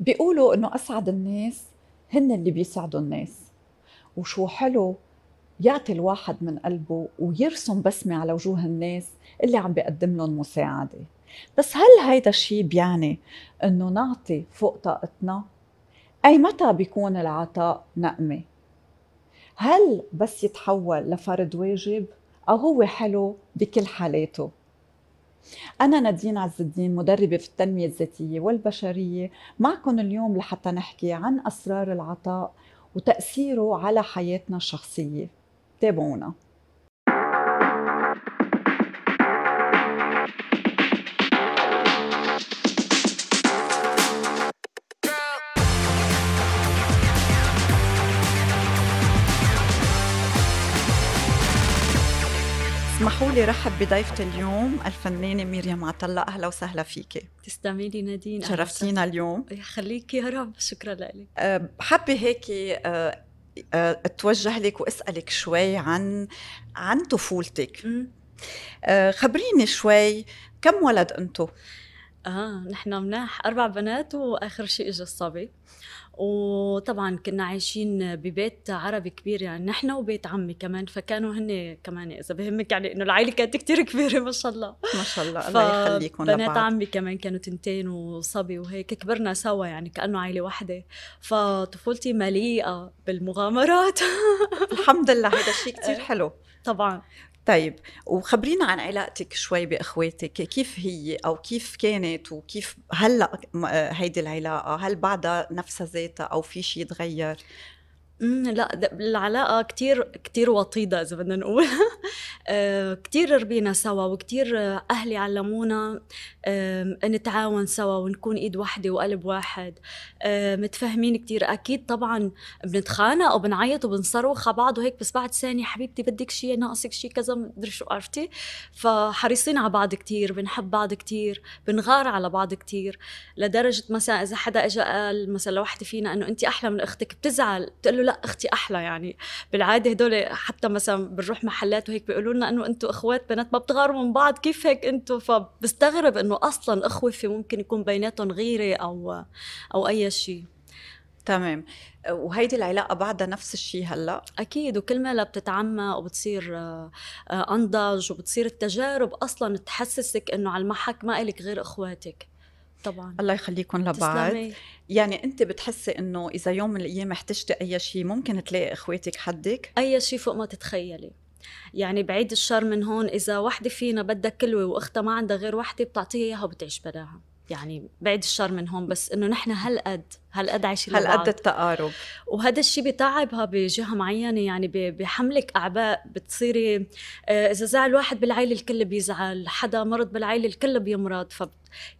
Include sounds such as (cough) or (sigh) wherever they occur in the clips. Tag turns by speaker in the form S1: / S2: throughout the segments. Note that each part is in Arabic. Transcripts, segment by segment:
S1: بيقولوا إنه أسعد الناس هن اللي بيسعدوا الناس وشو حلو يعطي الواحد من قلبه ويرسم بسمة على وجوه الناس اللي عم بيقدم لهم مساعدة بس هل هيدا الشيء بيعني إنه نعطي فوق طاقتنا؟ أي متى بيكون العطاء نقمة؟ هل بس يتحول لفرض واجب أو هو حلو بكل حالاته؟ أنا نادين عز الدين مدربة في التنمية الذاتية والبشرية معكم اليوم لحتى نحكي عن أسرار العطاء وتأثيره على حياتنا الشخصية. تابعونا. لي رحب بضيفة اليوم الفنانة مريم عطلة أهلا وسهلا فيكي
S2: تسلمي لي نادين
S1: شرفتينا اليوم.
S2: يخليكي يا رب. شكرا لك.
S1: أه، حابة هيك أه، أه، أتوجه لك وأسألك شوي عن عن طفولتك. خبريني شوي كم ولد أنتو؟
S2: آه نحن مناح أربع بنات وآخر شيء اجى الصبي. وطبعا كنا عايشين ببيت عربي كبير يعني نحن وبيت عمي كمان فكانوا هن كمان إذا بهمك يعني إنه العائلة كانت كتير كبيرة ما شاء الله.
S1: ما شاء الله الله يخليكم
S2: لبعض بنات عمي كمان كانوا تنتين وصبي وهيك كبرنا سوا يعني كأنه عائلة واحدة. فطفولتي مليئة بالمغامرات.
S1: الحمد لله هذا الشيء (laughs) كثير حلو.
S2: طبعا.
S1: طيب وخبرينا عن علاقتك شوي بإخواتك كيف هي؟ أو كيف كانت؟ وكيف هلأ هيدي العلاقة؟ هل بعدها نفسها ذاتها أو في شيء تغير؟
S2: لا العلاقة كتير كتير وطيدة إذا بدنا نقول. (laughs) آه، كتير ربينا سوا وكتير أهلي علمونا نتعاون سوا ونكون إيد واحدة وقلب واحد. متفاهمين كتير. أكيد طبعا بنتخانق وبنعيط وبنصرخ على بعض وهيك بس بعد ثانية حبيبتي بدك شيء ناقصك شيء كذا مدري شو عرفتي. فحريصين على بعض كتير بنحب بعض كتير بنغار على بعض كتير. لدرجة مثلا إذا حدا إجا قال مثلا لوحدة فينا إنه أنت أحلى من أختك. بتزعل بتقول له لا أختي أحلى يعني. بالعادة هدول حتى مثلا بنروح محلات وهيك بيقولوا لنا إنه أنتم إخوات بنات ما بتغاروا من بعض كيف هيك أنتم فبستغرب إنه أصلا أخوة في ممكن يكون بيناتهم غيرة أو أو أي شيء.
S1: تمام. وهيدي العلاقة بعدها نفس الشيء هلأ؟
S2: أكيد وكل ما بتتعمق وبتصير آه، أنضج وبتصير التجارب أصلا تحسسك إنه على المحك ما إلك غير إخواتك. طبعا.
S1: الله يخليكم لبعض. تسلمي. يعني أنت بتحسي إنه إذا يوم من الأيام احتجتي أي شيء ممكن تلاقي إخواتك حدك؟
S2: أي شيء فوق ما تتخيلي. يعني بعيد الشر من هون إذا وحدة فينا بدها كلوة وأختها ما عندها غير وحدة بتعطيها إياها وبتعيش بلاها يعني بعيد الشر من هون بس إنه نحن هالقد هالقد عايشين
S1: هالقد التقارب.
S2: وهذا الشيء بيتعبها بجهة معينة يعني بحملك أعباء بتصيري آه، إذا زعل واحد بالعائله الكل بيزعل حدا مرض بالعائله الكل بيمرض ف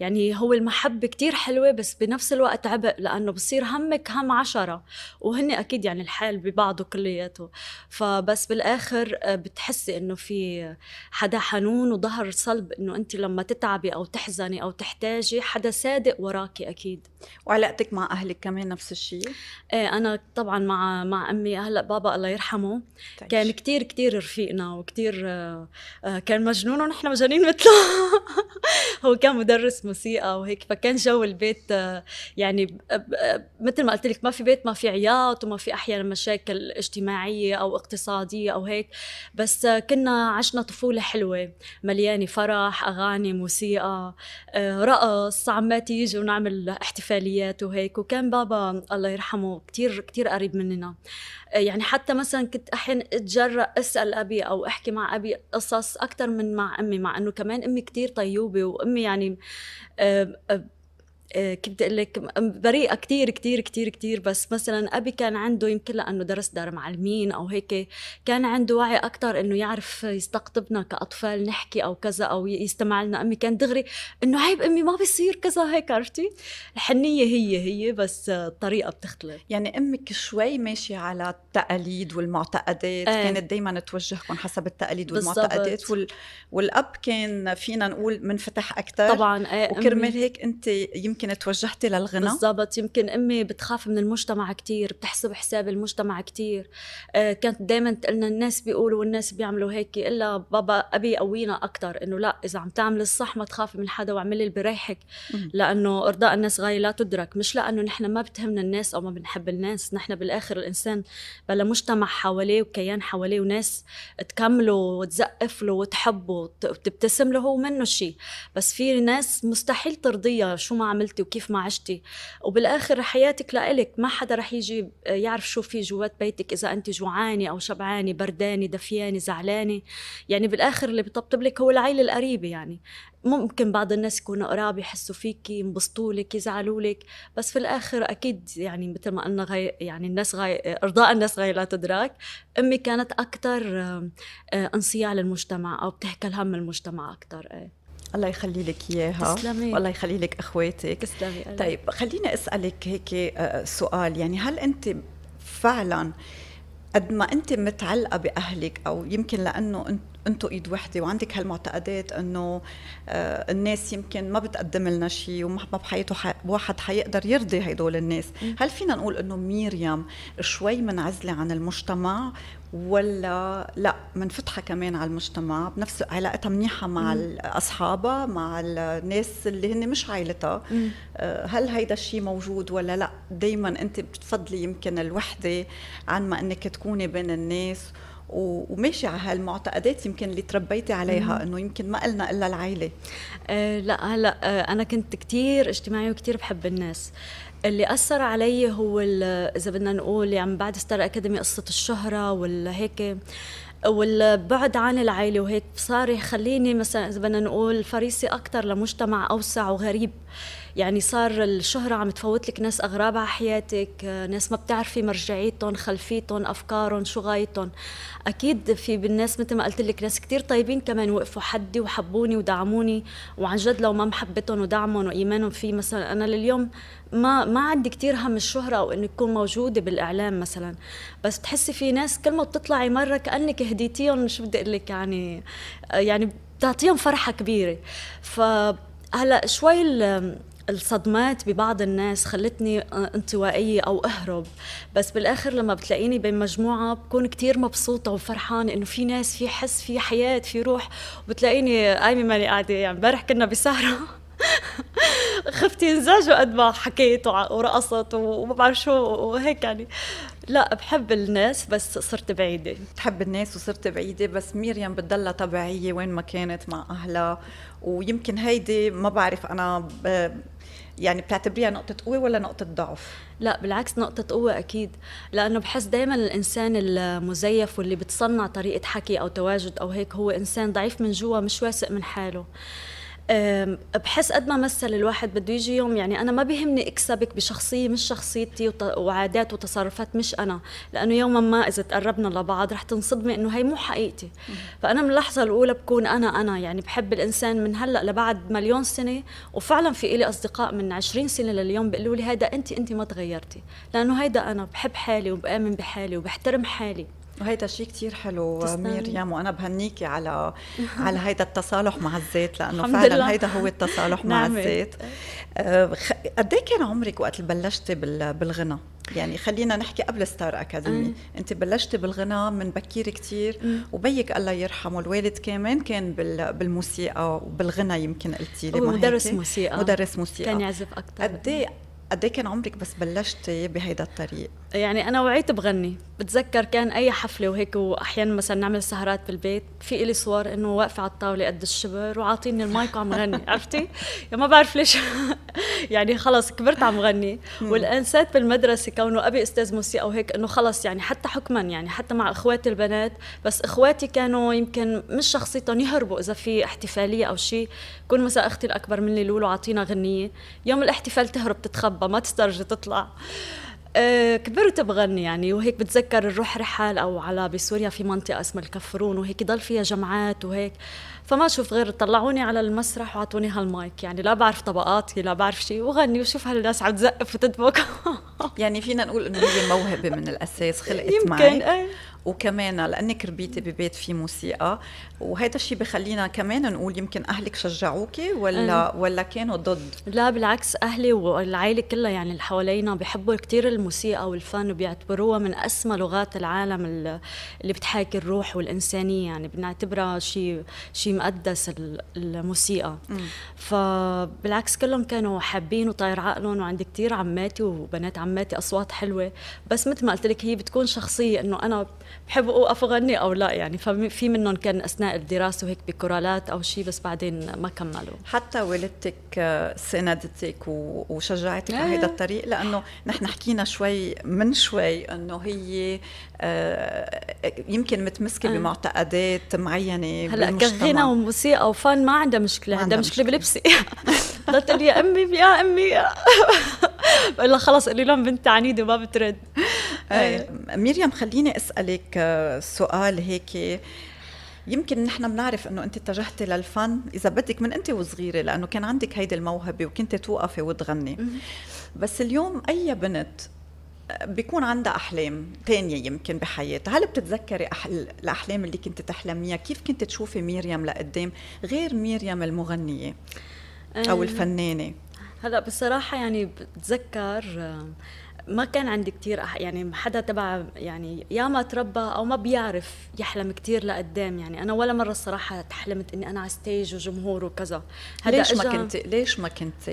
S2: يعني هو المحبة كتير حلوة بس بنفس الوقت عبء لأنه بصير همك هم عشرة. وهن أكيد يعني الحال ببعضه كلياته. فبس بالآخر آه، بتحسي إنه في حدا حنون وظهر صلب إنه أنت لما تتعبي أو تحزني أو تحتاجي حدا صادق وراكي أكيد.
S1: وعلاقتك مع أهلك كمان نفس الشيء؟
S2: إيه أنا طبعا مع مع أمي هلأ بابا الله يرحمه. تعيش. كان كتير كتير رفيقنا وكتير آه، آه، كان مجنون ونحن مجانين مثله. (laughs) هو كان مدرس مدرس موسيقى وهيك فكان جو البيت آه، يعني مثل ما قلت لك ما في بيت ما في عياط وما في أحيانا مشاكل اجتماعية أو اقتصادية أو هيك بس آه، كنا عشنا طفولة حلوة مليانة فرح أغاني موسيقى آه، رقص عماتي يجوا نعمل احتفاليات وهيك وكان بابا الله يرحمه كتير كتير قريب مننا. يعني حتى مثلا كنت أحيانا أتجرأ أسأل أبي أو أحكي مع أبي قصص أكثر من مع أمي مع إنه كمان أمي كتير طيوبة وأمي يعني آه، كيف بدي أقول لك بريئة كثير كثير كثير كثير بس مثلا أبي كان عنده يمكن لأنه درس دار معلمين أو هيك كان عنده وعي أكثر إنه يعرف يستقطبنا كأطفال نحكي أو كذا أو يستمع لنا. أمي كان دغري إنه عيب أمي ما بيصير كذا هيك عرفتي؟ الحنية هي هي بس الطريقة بتختلف.
S1: يعني أمك شوي ماشية على التقاليد والمعتقدات. إيه. كانت دائما توجهكم حسب التقاليد والمعتقدات. وال... والأب كان فينا نقول منفتح أكثر
S2: طبعا
S1: إيه وكرمال هيك أنت يمكن يمكن توجهتي للغنى
S2: بالضبط يمكن أمي بتخاف من المجتمع كتير بتحسب حساب المجتمع كتير. آه كانت دائما تقلنا الناس بيقولوا والناس بيعملوا هيك إلا بابا أبي يقوينا أكثر إنه لا إذا عم تعمل الصح ما تخافي من حدا واعملي اللي بريحك. لأنه أرضاء الناس غاية لا تدرك. مش لأنه نحن ما بتهمنا الناس أو ما بنحب الناس نحن بالآخر الإنسان بلا مجتمع حواليه وكيان حواليه وناس تكمله وتزقف له وتحبه وتبتسم له هو منه شيء بس في ناس مستحيل ترضيها شو ما عملتي وكيف ما عشتي. وبالآخر حياتك لإلك ما حدا رح يجي يعرف شو في جوات بيتك إذا انت جوعانة أو شبعانة بردانة دفيانة زعلانة. يعني بالآخر اللي بيطبطب لك هو العيلة القريبة يعني. ممكن بعض الناس يكونوا قراب يحسوا فيكي ينبسطوا لك يزعلوا لك. بس في الآخر أكيد يعني مثل ما قلنا غي يعني الناس غاي أرضاء الناس غايه لا تدرك أمي كانت أكثر انصياع للمجتمع أو بتحكي الهم المجتمع أكثر إيه.
S1: الله يخلي لك إياها.
S2: تسلمي.
S1: والله يخلي لك أخواتك.
S2: تسلمي
S1: طيب خليني أسألك هيك سؤال. يعني هل أنت فعلا قد ما أنت متعلقة بأهلك أو يمكن لأنه أنت أنتم ايد وحدة وعندك هالمعتقدات انه آه الناس يمكن ما بتقدم لنا شيء وما بحياته ح... واحد حيقدر يرضي هدول الناس، هل فينا نقول انه ميريام شوي منعزلة عن المجتمع ولا لا؟ منفتحة كمان على المجتمع بنفس علاقتها منيحة مع اصحابها مع الناس اللي هن مش عائلتها. آه هل هيدا الشيء موجود ولا لا؟ دائما انت بتفضلي يمكن الوحدة عن ما انك تكوني بين الناس وماشي على هالمعتقدات يمكن اللي تربيتي عليها إنه يمكن ما قلنا إلا العائلة.
S2: أه لا هلأ أه أنا كنت كتير اجتماعيه وكتير بحب الناس. اللي أثر علي هو إذا بدنا نقول يعني بعد ستار أكاديمي قصة الشهرة والهيك والبعد عن العائلة وهيك صار يخليني مثلا إذا بدنا نقول فريسي أكثر لمجتمع أوسع وغريب. يعني صار الشهرة عم تفوت لك ناس أغراب على حياتك ناس ما بتعرفي مرجعيتهم خلفيتهم أفكارهم شو غايتهم. أكيد في بالناس مثل ما قلت لك ناس كتير طيبين كمان وقفوا حدي وحبوني ودعموني وعن جد لو ما محبتهم ودعمهم وإيمانهم في مثلا أنا لليوم ما ما عندي كتير هم الشهرة أو إنه تكون موجودة بالإعلام مثلا. بس بتحسي في ناس كل ما بتطلعي مرة كأنك هديتيهم شو بدي أقول لك يعني يعني بتعطيهم فرحة كبيرة. فهلأ شوي الصدمات ببعض الناس خلتني انطوائية أو أهرب. بس بالآخر لما بتلاقيني بين مجموعة بكون كتير مبسوطة وفرحانة إنه في ناس في حس في حياة في روح. وبتلاقيني قايمة ماني قاعدة يعني امبارح كنا بسهرة. (laughs) (laughs) خفتي انزعجوا قد ما حكيت ورقصت وما بعرف شو وهيك يعني. لا بحب الناس بس صرت بعيدة.
S1: بتحب الناس وصرت بعيدة بس ميريام بتضلها طبيعية وين ما كانت مع أهلها. ويمكن هيدي ما بعرف أنا ب... يعني بتعتبريها نقطة قوة ولا نقطة ضعف؟
S2: لا بالعكس نقطة قوة أكيد. لأنه بحس دايما الإنسان المزيف واللي بتصنع طريقة حكي أو تواجد أو هيك هو إنسان ضعيف من جوا مش واثق من حاله. بحس قد ما مثل الواحد بده يجي يوم يعني أنا ما بيهمني إكسبك بشخصية مش شخصيتي وعادات وتصرفات مش أنا. لأنه يوما ما إذا تقربنا لبعض رح تنصدمي إنه هي مو حقيقتي. فأنا من اللحظة الأولى بكون أنا أنا. يعني بحب الإنسان من هلأ لبعد مليون سنة وفعلا في إلي أصدقاء من 20 سنة لليوم بيقولوا لي هيدا انت انت ما تغيرتي. لأنه هيدا أنا بحب حالي وبآمن بحالي وبحترم حالي.
S1: وهيدا شيء كتير حلو ميريام وأنا بهنيكي على (laughs) على هيدا التصالح مع الذات لأنه فعلا لله. هيدا هو التصالح مع الذات أه قد إيه كان عمرك وقت بلشتي بالغنى؟ يعني خلينا نحكي قبل ستار أكاديمي. أنت بلشتي بالغنى من بكير كتير وبيك الله يرحمه الوالد كمان كان بالموسيقى وبالغنى يمكن قلتي لي
S2: مدرس موسيقى.
S1: مدرس موسيقى.
S2: كان يعزف أكثر
S1: قد إيه قد إيه كان عمرك بس بلشتي بهيدا الطريق؟
S2: يعني أنا وعيت بغني. بتذكر كان أي حفلة وهيك واحيانا مثلا نعمل سهرات بالبيت في إلي صور إنه واقفة على الطاولة قد الشبر وعاطيني المايك وعم غني (laughs) عرفتي؟ يعني ما بعرف ليش. (laughs) يعني خلص كبرت عم غني. والأنسات بالمدرسة كونه أبي أستاذ موسيقى وهيك إنه خلص يعني حتى حكما يعني حتى مع إخواتي البنات. بس إخواتي كانوا يمكن مش شخصيتهم يهربوا إذا في احتفالية أو شيء كون مثلا أختي الأكبر مني لولو عطينا غنية يوم الاحتفال تهرب تتخبى. ما تسترجي تطلع. أه كبرت بغني يعني وهيك بتذكر نروح رحل أو على بسوريا في منطقة اسمها الكفرون وهيك ضل فيها جمعات وهيك. فما شوف غير طلعوني على المسرح وعطوني هالمايك. يعني لا بعرف طبقاتي لا بعرف شيء وغني وشوف هالناس عم تزقف وتدبك (laughs)
S1: يعني فينا نقول إنه هي موهبة من الأساس خلقت
S2: يمكن
S1: معك
S2: إيه.
S1: وكمان لانك ربيتي ببيت فيه موسيقى. وهذا الشيء بخلينا كمان نقول يمكن أهلك شجعوكي ولا أه. ولا كانوا ضد؟
S2: لا بالعكس أهلي والعائله كلها يعني اللي حوالينا بيحبوا كثير الموسيقى والفن وبيعتبروها من أسمى لغات العالم اللي بتحاكي الروح والإنسانية. يعني بنعتبرها شيء شيء مقدس الموسيقى. م. فبالعكس كلهم كانوا حابين وطاير عقلهم وعندي كثير عماتي وبنات عماتي أصوات حلوة. بس مثل ما قلت لك هي بتكون شخصية إنه أنا بحب أوقف أغني أو لا يعني. ففي منهم كان أثناء الدراسة وهيك بكورالات أو شيء بس بعدين ما كملوا.
S1: حتى والدتك ساندتك وشجعتك على هذا الطريق؟ لأنه نحن حكينا شوي من شوي إنه هي آه، يمكن متمسكة آه. بمعتقدات معينة
S2: هلا كغنى وموسيقى وفن ما عندها مشكلة عندها مشكلة بلبسي. (laughs) قلت يا أمي يا أمي. (laughs) بقول لها خلص قولي لهم بنتي عنيدة ما بترد.
S1: آه. مريم خليني أسألك سؤال هيك. يمكن نحن بنعرف إنه أنت اتجهتي للفن إذا بدك من أنت وصغيرة لأنه كان عندك هيدي الموهبة وكنت توقفي وتغني. بس اليوم أي بنت بيكون عندها أحلام تانية يمكن بحياتها. هل بتتذكري أحل... الأحلام اللي كنت تحلميها؟ كيف كنت تشوفي مريم لقدام غير مريم المغنية؟ أو الفنانة؟
S2: هلأ بصراحة يعني بتذكر ما كان عندي كتير أح يعني حدا تبع يعني يا ما تربى أو ما بيعرف يحلم كتير لقدام. يعني أنا ولا مرة الصراحه تحلمت إني أنا على ستيج وجمهور وكذا.
S1: هذا ليش ما كنت ليش ما كنت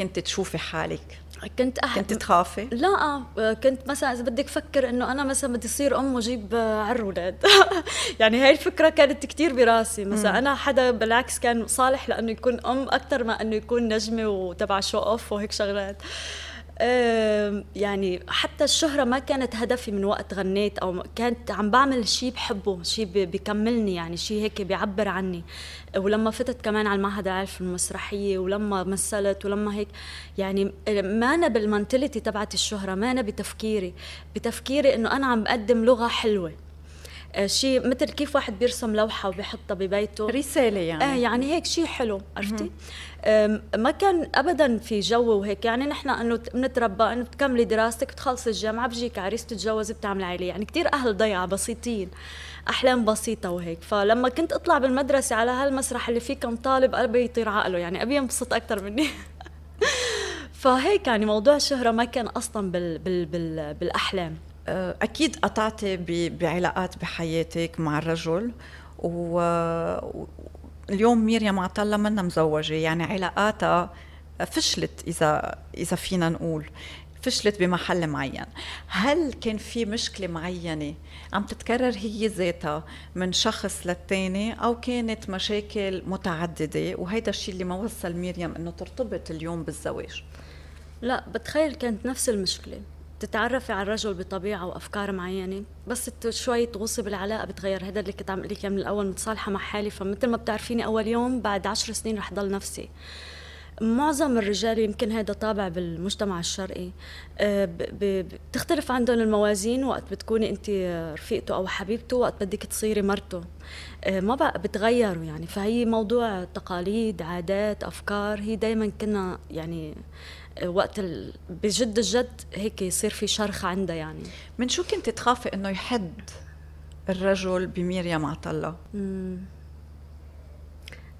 S1: كنت تشوفي حالك؟ كنت أح... كنت تخافي؟
S2: لا كنت مثلا إذا بدك فكر إنه أنا مثلا بدي أصير أم وأجيب عرولاد (laughs) يعني هاي الفكرة كانت كتير براسي. مثلا أنا حدا بالعكس كان صالح لأنه يكون أم أكثر ما إنه يكون نجمة وتبع شو أوف وهيك شغلات. يعني حتى الشهرة ما كانت هدفي من وقت غنيت أو كانت عم بعمل شيء بحبه شيء بيكملني يعني شيء هيك بيعبر عني. ولما فتت كمان على المعهد العالي في المسرحية ولما مثلت ولما هيك يعني ما أنا بالمنتلتي تبعت الشهرة ما أنا بتفكيري. بتفكيري إنه أنا عم بقدم لغة حلوة. آه، شيء مثل كيف واحد بيرسم لوحة وبيحطها ببيته.
S1: رسالة يعني.
S2: آه يعني هيك شيء حلو عرفتي؟ ما كان ابدا في جو وهيك. يعني نحن أنه بنتربى أنه بتكملي دراستك بتخلصي الجامعة بيجيك عريس تتجوزي بتعملي عائلة. يعني كثير أهل ضيعة بسيطين أحلام بسيطة وهيك. فلما كنت أطلع بالمدرسة على هالمسرح اللي فيه كم طالب قلبي يطير عقله يعني أبي ينبسط أكثر مني. (laughs) فهيك يعني موضوع الشهرة ما كان أصلا بال بال بال بالأحلام.
S1: أه، أكيد قطعتي بعلاقات بحياتك مع الرجل و اليوم مريم عطله منا مزوجة يعني علاقاتها فشلت إذا إذا فينا نقول فشلت بمحل معين. هل كان في مشكلة معينة عم تتكرر هي ذاتها من شخص للتاني أو كانت مشاكل متعددة؟ وهيدا الشيء اللي ما وصل مريم أنه ترتبط اليوم بالزواج.
S2: لا بتخيل كانت نفس المشكلة. تتعرفي على الرجل بطبيعة وأفكار معينة بس شوي تغوصي بالعلاقة بتغير. هذا اللي كنت عم لك من الأول متصالحة مع حالي. فمثل ما بتعرفيني أول يوم بعد عشر سنين رح ضل نفسي. معظم الرجال يمكن هذا طابع بالمجتمع الشرقي آه، بتختلف عندهم الموازين. وقت بتكوني أنت رفيقته أو حبيبته وقت بدك تصيري مرته. آه، ما بقى بتغيروا يعني. فهي موضوع تقاليد عادات أفكار. هي دائما كنا يعني وقت ال... بجد الجد هيك يصير في شرخ عندها يعني.
S1: من شو كنت تخافي إنه يحد الرجل بميريام عطلة؟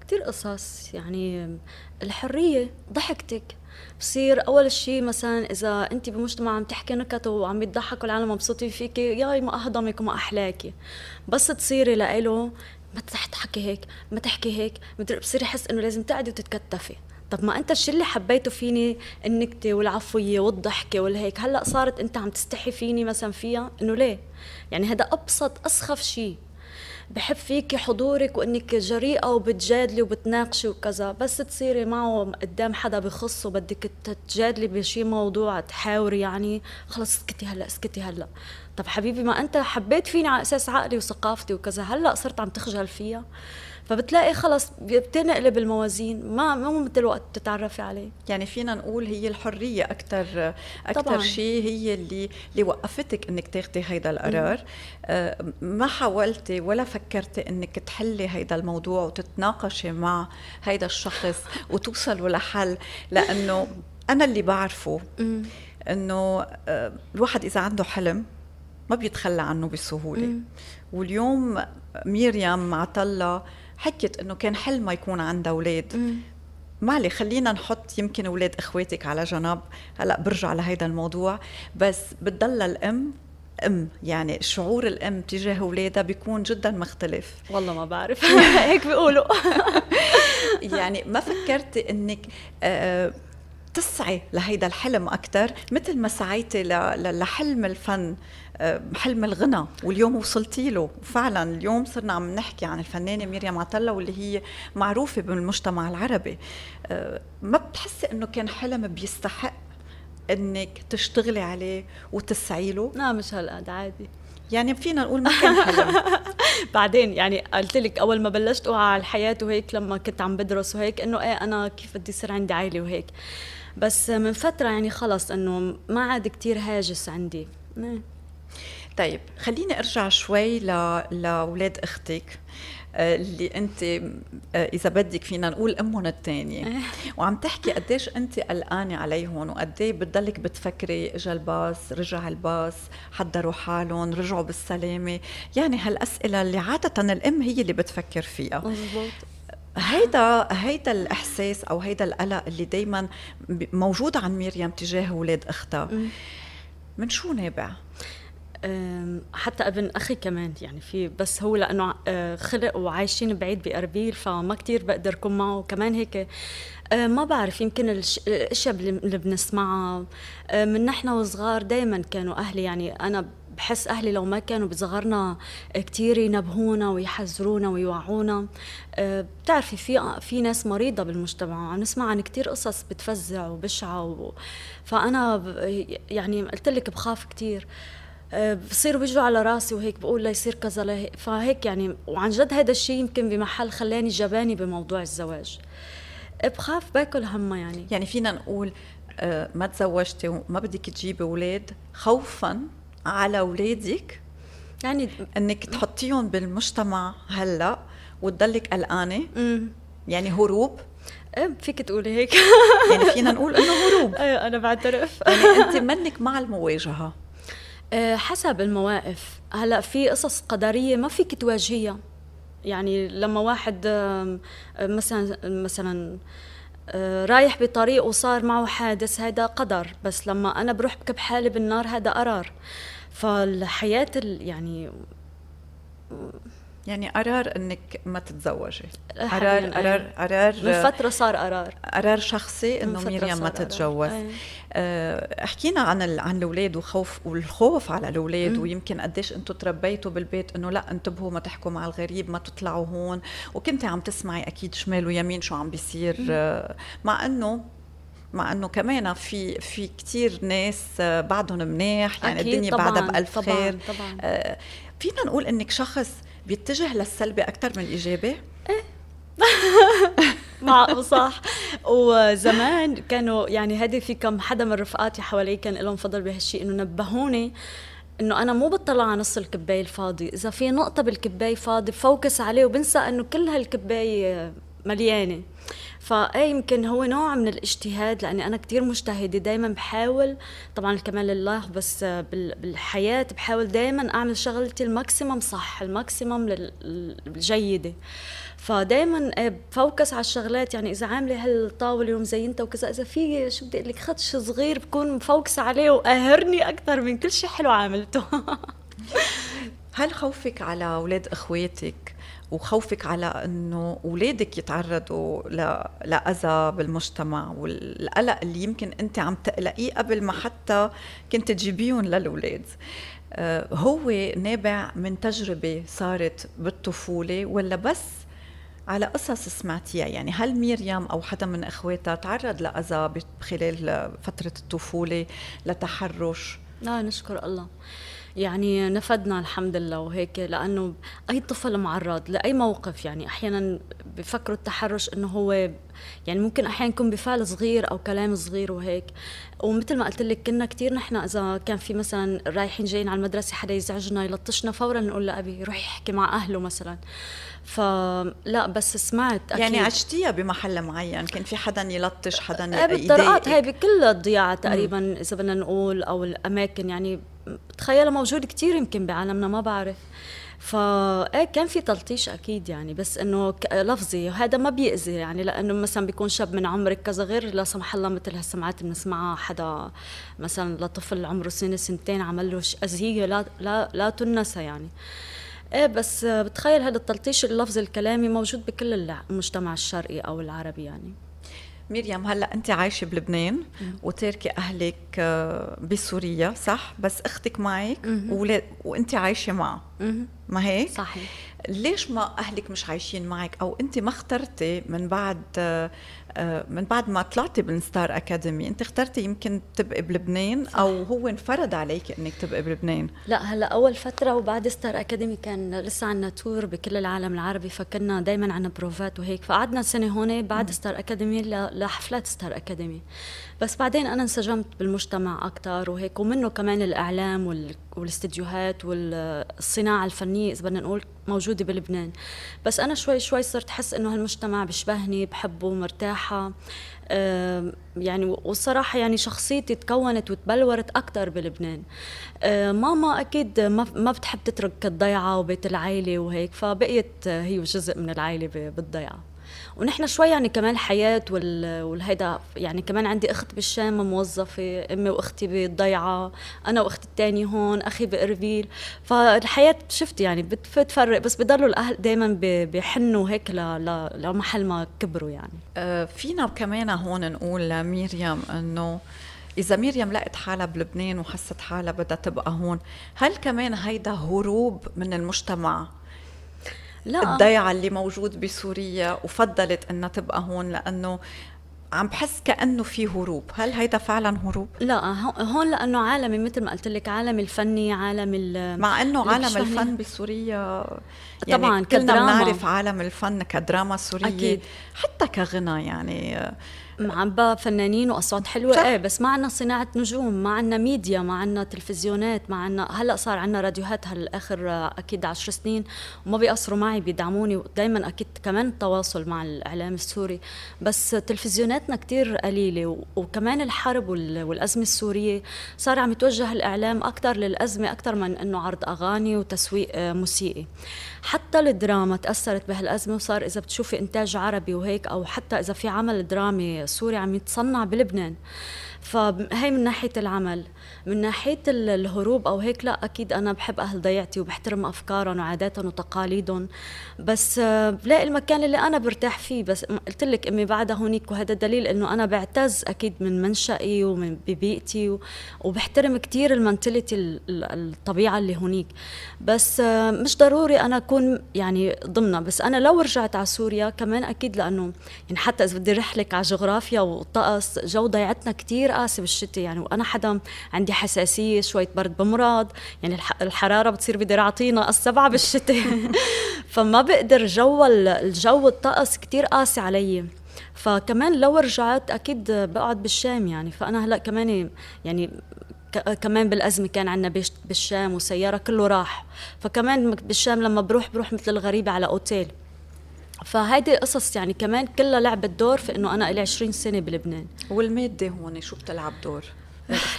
S2: كثير قصص يعني. الحرية ضحكتك. بصير أول شيء مثلا إذا أنت بمجتمع عم تحكي نكت وعم يضحكوا العالم مبسوطين فيكي ياي ما أهضمك وما أحلاكي. بس تصيري لإله ما تحكي هيك ما تحكي هيك. بصير يحس إنه لازم تقعدي وتتكتفي. طب ما انت الشيء اللي حبيته فيني؟ النكتة والعفوية والضحكة والهيك. هلأ صارت انت عم تستحي فيني مثلا فيها؟ إنه ليه؟ يعني هذا أبسط أسخف شيء. بحب فيكي حضورك وإنك جريئة وبتجادلي وبتناقشي وكذا بس تصيري معه قدام حدا بخصه بدك تجادلي بشي موضوع تحاوري يعني. خلص اسكتي هلأ اسكتي هلأ. طب حبيبي ما أنت حبيت فيني على أساس عقلي وثقافتي وكذا هلأ صرت عم تخجل فيها؟ فبتلاقي خلص بتنقلب الموازين ما مو مثل وقت بتتعرفي عليه.
S1: يعني فينا نقول هي الحرية أكثر أكثر شيء هي اللي اللي وقفتك إنك تاخذي هيدا القرار. آه ما حاولتي ولا فكرتي إنك تحلي هيدا الموضوع وتتناقشي مع هيدا الشخص (laughs) وتوصلوا لحل؟ لأنه أنا اللي بعرفه إنه آه الواحد إذا عنده حلم ما بيتخلى عنه
S2: بسهولة.
S1: واليوم مريم مع طلة حكت إنه كان حلمها يكون عندها
S2: أولاد.
S1: معلي خلينا نحط يمكن أولاد إخواتك على جنب. هلأ برجع لهيدا الموضوع. بس بتضل الأم أم يعني شعور الأم تجاه أولادها بيكون جدا مختلف.
S2: والله ما بعرف. (laughs) هيك بيقولوا. (laughs)
S1: يعني ما فكرتي إنك آه، تسعي لهيدا الحلم أكثر مثل ما سعيتي لحلم الفن. حلم الغنى واليوم وصلتي له. وفعلا اليوم صرنا عم نحكي عن الفنانة مريم عطلة واللي هي معروفة بالمجتمع العربي. آه، ما بتحسي إنه كان حلم بيستحق إنك تشتغلي عليه وتسعي له؟
S2: لا مش هالقد عادي.
S1: يعني فينا نقول ما كان حلم. (laughs)
S2: بعدين يعني قلت لك أول ما بلشت اوعى على الحياة وهيك لما كنت عم بدرس وهيك إنه إيه أنا كيف بدي يصير عندي عائلة وهيك. بس من فترة يعني خلص إنه ما عاد كتير هاجس عندي. إيه.
S1: طيب خليني أرجع شوي ل... لأولاد أختك آه، اللي أنت آه، إذا بدك فينا نقول أمهم الثانية (laughs) وعم تحكي قديش أنت قلقانة عليهم وقد إيه بتضلك بتفكري اجى الباص رجع الباص حضروا حالهم رجعوا بالسلامة. يعني هالأسئلة اللي عادة الأم هي اللي بتفكر فيها.
S2: مزبوط
S1: هيدا هيدا الإحساس أو هيدا القلق اللي دايما موجود عن مريم تجاه أولاد
S2: أختها.
S1: من شو نابع؟
S2: حتى ابن أخي كمان يعني في بس هو لأنه آه، خلق وعايشين بعيد باربيل فما كتير بقدر اكون معه. كمان هيك آه، ما بعرف يمكن الاشياء اللي بنسمعها. آه، من نحن وصغار دائما كانوا أهلي يعني أنا بحس أهلي لو ما كانوا بصغرنا كتير ينبهونا ويحذرونا ويوعونا. بتعرفي في في ناس مريضة بالمجتمع عم نسمع عن كتير قصص بتفزع وبشعة. فأنا يعني قلت لك بخاف كتير. آه، بصيروا بيجوا على راسي وهيك بقول ليصير كذا لهيك فهيك يعني وعن جد هذا الشيء يمكن بمحل خلاني جباني بموضوع الزواج. بخاف باكل همها يعني.
S1: يعني فينا نقول آه، ما تزوجتي وما بدك تجيبي أولاد خوفا على أولادك
S2: يعني
S1: إنك تحطيهم بالمجتمع هلأ وتضلك
S2: قلقانة؟
S1: يعني هروب؟
S2: إيه، فيك تقولي هيك.
S1: يعني فينا نقول إنه هروب. (laughs)
S2: أيوه أنا بعترف.
S1: يعني انت منك مع المواجهة.
S2: آه، حسب المواقف. هلا في قصص قدرية ما فيك تواجهيها. يعني لما واحد آه، مثلا مثلا آه، رايح بطريق وصار معه حادث هذا قدر. بس لما أنا بروح بكب حالي بالنار هذا قرار. فالحياة ال- يعني
S1: يعني قرار إنك ما تتزوجي. قرار
S2: حالياً،
S1: قرار
S2: أيوة.
S1: قرار
S2: من فترة صار قرار.
S1: قرار شخصي
S2: إنه
S1: مريم ما
S2: قرار.
S1: تتجوز.
S2: أيوة.
S1: آه، حكينا عن عن الأولاد وخوف والخوف على
S2: الأولاد.
S1: ويمكن قديش أنتم تربيتوا بالبيت إنه لا انتبهوا ما تحكوا مع الغريب ما تطلعوا هون وكنتي عم تسمعي أكيد شمال ويمين شو عم بيصير آه، مع إنه مع إنه كمان في في كثير ناس آه، بعدهم منيح يعني
S2: أكيد
S1: الدنيا
S2: طبعاً،
S1: بعدها بألف
S2: طبعاً،
S1: خير
S2: طبعاً.
S1: فينا نقول إنك شخص بيتجه للسلبي أكثر من الإيجابي (laughs)
S2: مع صح. وزمان كانوا يعني هذه في كم حدا من رفقاتي حوالي كان لهم فضل بهالشيء إنه نبهوني إنه أنا مو بطلع على نص الكباية الفاضي. إذا في نقطة بالكباية فاضي بفوكس عليه وبنسى إنه كل هالكباية مليانة. فايه يمكن هو نوع من الاجتهاد لأني أنا كتير مجتهدة دائما بحاول طبعا الكمال لله بس بال- بالحياة بحاول دائما أعمل شغلتي ال maximum صح ال maximum الجيدة. فدائما ب focus على الشغلات يعني إذا عاملة هالطاولة ومزينتها وكذا إذا في شو بدي أقول لك خدش صغير بكون مفوكسه عليه وقاهرني أكثر من كل شيء حلو عملته. (laughs)
S1: هل خوفك على أولاد إخواتك وخوفك على إنه أولادك يتعرضوا. لأذى بالمجتمع والقلق اللي يمكن أنت عم تقلقيه قبل ما حتى كنت تجيبيهم للأولاد. آه، هو نابع من تجربة صارت بالطفولة ولا بس على قصص سمعتيها؟ يعني هل مريم أو حدا من إخواتها تعرض لأذى خلال فترة الطفولة لتحرش؟
S2: لا نشكر الله. يعني نفدنا الحمد لله وهيك لأنه أي طفل معرض لأي موقف يعني أحيانا بفكروا التحرش إنه هو يعني ممكن أحيانا يكون بفعل صغير أو كلام صغير وهيك. ومثل ما قلت لك كنا كثير نحن إذا كان في مثلا رايحين جايين على المدرسة حدا يزعجنا يلطشنا فورا نقول لابي روح يحكي مع أهله مثلا. فلا بس سمعت أكيد.
S1: يعني عشتيها بمحل معين؟ كان في حدا يلطش حدا
S2: بالطرقات هاي بكل الضياع تقريبا إذا بدنا نقول أو الأماكن يعني بتخيلها موجود كتير يمكن بعالمنا ما بعرف. فا إيه كان في تلطيش أكيد يعني بس إنه لفظي وهذا ما بيأذي يعني لأنه مثلا بيكون شاب من عمرك كذا غير لا سمح الله مثل هالسمعات بنسمعها حدا مثلا لطفل عمره سنة سنتين عمل له أذية لا لا لا تنسى يعني. إيه بس بتخيل هذا التلطيش اللفظي الكلامي موجود بكل المجتمع الشرقي أو العربي يعني.
S1: مريم هلأ أنت عايشة بلبنان وتاركه أهلك آه، بسوريا صح؟ بس أختك معك وأنت عايشة معها ما هيك؟
S2: صحيح.
S1: ليش ما أهلك مش عايشين معك؟ أو أنت ما اخترتي من بعد آه، من بعد ما طلعتي من ستار أكاديمي أنت اخترتي يمكن تبقي بلبنان. أو هو انفرض عليك إنك تبقي بلبنان
S2: لا هلا أول فترة وبعد ستار أكاديمي كان لسه عنا tour بكل العالم العربي فكنا دائما عنا بروفات وهيك فقعدنا سنة هون بعد م. ستار أكاديمي لحفلات ستار أكاديمي بس بعدين أنا انسجمت بالمجتمع أكثر وهيك ومنه كمان الإعلام والاستديوهات والصناعة الفنية إذا بدنا نقول موجودة بلبنان. بس أنا شوي شوي صرت أحس إنه هالمجتمع بيشبهني بحبه مرتاحة. يعني والصراحة يعني شخصيتي تكونت وتبلورت أكثر بلبنان. ماما أكيد ما بتحب تترك الضيعة وبيت العائله وهيك فبقيت هي جزء من العائله بالضيعة. ونحن شوي يعني كمان حياة والهيدا يعني كمان عندي أخت بالشام موظفة أمي وأختي بالضيعة أنا وأختي الثانية هون أخي بإربيل فالحياة شفت يعني بتفرق بس بضلوا الأهل دايما بحنوا هيك لمحل ما كبروا يعني.
S1: أه فينا كمان هون نقول لميريام أنه إذا مريم لقت حالها بلبنان وحست حالها بدها تبقى هون هل كمان هيدا هروب من المجتمع لا. الضيعة اللي موجود بسوريا وفضلت إنها تبقى هون لأنه عم بحس كأنه في هروب. هل هيدا فعلا هروب؟
S2: لا هون لأنه عالمي مثل ما قلت لك عالم الفني عالم
S1: مع إنه عالم الفن بسوريا يعني طبعا كلنا بنعرف عالم الفن كدراما سورية أكيد. حتى كغنى يعني
S2: معبى فنانين وأصوات حلوة. صح. إيه بس ما عندنا صناعة نجوم ما عندنا ميديا ما عندنا تلفزيونات ما عندنا هلأ صار عندنا راديوهات هالآخر أكيد عشر سنين وما بيقصروا معي بيدعموني ودائما أكيد كمان التواصل مع الإعلام السوري. بس تلفزيوناتنا كتير قليلة وكمان الحرب والأزمة السورية صار عم يتوجه الإعلام أكثر للأزمة أكثر من إنه عرض أغاني وتسويق موسيقي. حتى الدراما تأثرت بهالأزمة وصار إذا بتشوفي إنتاج عربي وهيك أو حتى إذا في عمل درامي سوري عم يتصنع بلبنان. فهي من ناحية العمل. من ناحية الهروب أو هيك لا أكيد أنا بحب أهل ضيعتي وبحترم أفكارهم وعاداتهم وتقاليدهم. بس بلاقي المكان اللي أنا برتاح فيه. بس قلت لك امي بعدها هونيك وهذا دليل إنه أنا بعتز أكيد من منشئي ومن ببيئتي وبحترم كثير ال mentality الطبيعة اللي هونيك. بس مش ضروري أنا أكون يعني ضمنها. بس أنا لو رجعت على سوريا كمان أكيد لأنه يعني حتى إذا بدي رحلك على جغرافيا والطقس جو ضيعتنا كثير قاسي بالشتاء يعني وأنا حدا عندي حساسية شوية برد بمرض يعني الحرارة بتصير بدي اعطينا السبعة بالشتاء. (laughs) فما بقدر جو الجو الطقس كتير قاسي علي. فكمان لو رجعت أكيد بقعد بالشام يعني. فأنا هلأ كمان يعني كمان بالأزمة كان عندنا بالشام وسيارة كله راح. فكمان بالشام لما بروح بروح مثل الغريبة على أوتيل. فهيدي قصص يعني كمان كلها لعبت دور في إنه أنا لي 20 سنة بلبنان.
S1: والمادة هون شو بتلعب دور؟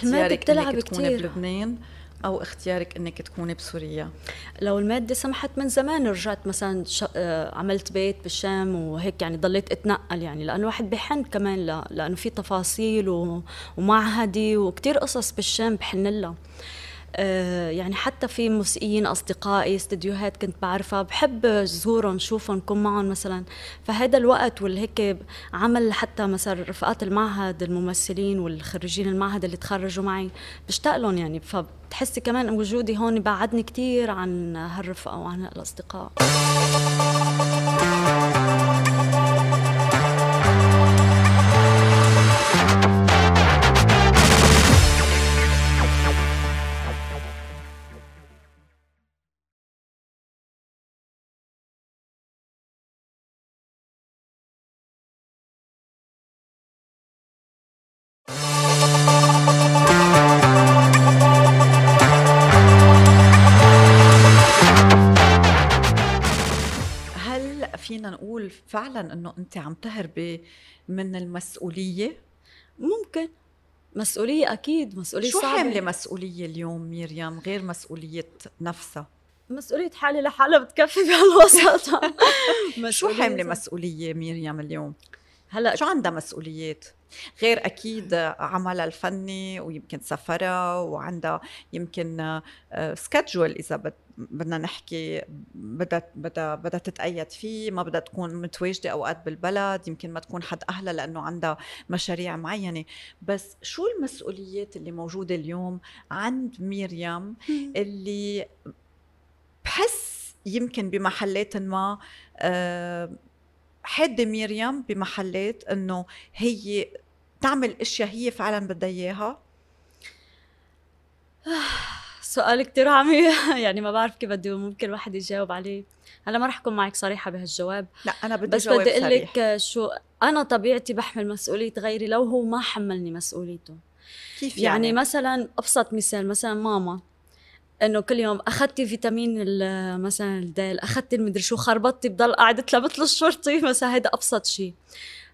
S1: الماده بتلعب كثير بلبنان أو اختيارك إنك تكوني بسوريا.
S2: لو المادة سمحت من زمان رجعت مثلا ش... آه، عملت بيت بالشام وهيك يعني ضليت أتنقل يعني لأنه الواحد بحن كمان ل... لأنه في تفاصيل و... ومعهدي وكتير قصص بالشام بحن لها. يعني حتى في موسيقيين أصدقائي استديوهات كنت بعرفها بحب زورهم شوفهم كون معهم مثلا. فهذا الوقت واللي هيك عمل حتى مثلا رفقات المعهد الممثلين والخريجين المعهد اللي تخرجوا معي بشتاق لهم يعني. فبتحسي كمان وجودي هون بعدني كثير عن هالرفقة وعن الاصدقاء
S1: فعلا إنه انت عم تهربي من المسؤولية
S2: ممكن مسؤولية أكيد مسؤولية
S1: شو
S2: صعبة
S1: حاملة مسؤولية اليوم ميريام غير مسؤولية نفسها؟
S2: مسؤولية حالي لحالها بتكفي بهالوسط (laughs)
S1: شو حاملة. مسؤولية ميريام اليوم؟
S2: هلأ
S1: شو عندها مسؤوليات؟ غير أكيد عملها الفني ويمكن سفرها وعندها يمكن سكجول إذا بد- بدنا نحكي بدها بدها بدها تتأيد فيه ما بدها تكون متواجدة أوقات بالبلد يمكن ما تكون حد أهلها لأنه عندها مشاريع معينة. بس شو المسؤوليات اللي موجودة اليوم عند ميريام اللي بحس يمكن بمحلات ما حاده ميريام بمحلات إنه هي تعمل أشياء هي فعلا بدها إياها؟ (sighs)
S2: سؤال كتير عميق (laughs) يعني ما بعرف كيف بدي ممكن الواحد يجاوب عليه. هلا ما رح أكون معك صريحة بهالجواب.
S1: لا أنا بدي
S2: بس
S1: جواب
S2: بدي
S1: أقول
S2: لك شو أنا طبيعتي بحمل مسؤولية غيري لو هو ما حملني مسؤوليته.
S1: كيف
S2: يعني,
S1: يعني,
S2: مثلا أبسط مثال مثلا ماما إنه كل يوم أخذتي فيتامين مثلا الدال أخذتي المدري شو خربطتي بضل قعدت مثل الشرطي. (laughs) مثلا هيدا أبسط شيء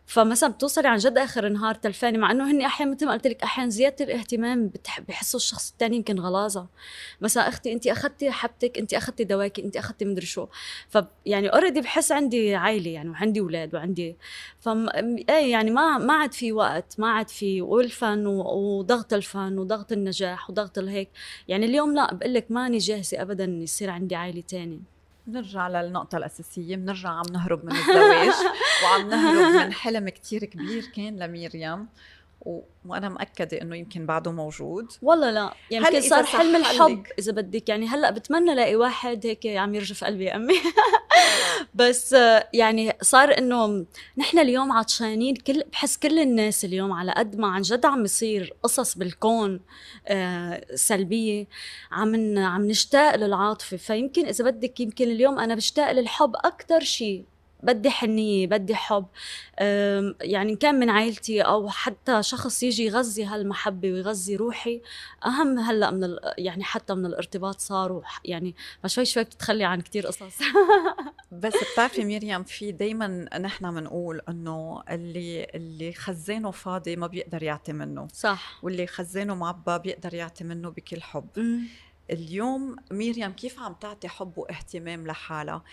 S2: فمثلا بتوصلي عن جد آخر النهار تلفانه مع إنه هن أحيانا مثل ما قلت لك أحيانا زيادة الاهتمام بحسوا الشخص الثاني يمكن غلاظة. مثلا أختي انت أخذتي حبتك انت أخذتي دواكي انت أخذتي مدري شو. ف يعني already بحس عندي عائلة يعني وعندي أولاد وعندي فم إيه يعني ما ما عاد في وقت ما عاد في والفن وضغط الفن وضغط النجاح وضغط الهيك يعني اليوم لا بقول لك ماني جاهزة ابدا يصير عندي عائلة تاني
S1: بنرجع للنقطة الأساسية بنرجع عم نهرب من الزواج (laughs) وعم نهرب من حلم كتير كبير كان لميريام. و... وأنا مأكدة إنه يمكن بعده موجود.
S2: والله لا. يمكن
S1: هل
S2: صار حلم الحب إذا بدك. يعني هلأ بتمنى الاقي واحد هيك عم يرجف قلبي يا أمي. (laughs) بس يعني صار إنه نحن اليوم عطشانين كل بحس كل الناس اليوم على قد ما عن جد عم يصير قصص بالكون آه، سلبية. عم عم نشتاق للعاطفة. فيمكن إذا بدك يمكن اليوم أنا بشتاق للحب أكثر شيء بدي حنية بدي حب. يعني كان من عائلتي أو حتى شخص يجي يغذي هالمحبة ويغذي روحي أهم هلأ من ال- يعني حتى من الارتباط صار يعني ما شوي شوي بتتخلي عن كتير قصص. (laughs)
S1: بس بتعرفي مريم في دايما نحن بنقول إنه اللي اللي خزانه فاضي ما بيقدر يعطي منه.
S2: صح.
S1: واللي خزانه معبى بيقدر يعطي منه بكل حب. اليوم مريم كيف عم تعطي حب واهتمام لحالها؟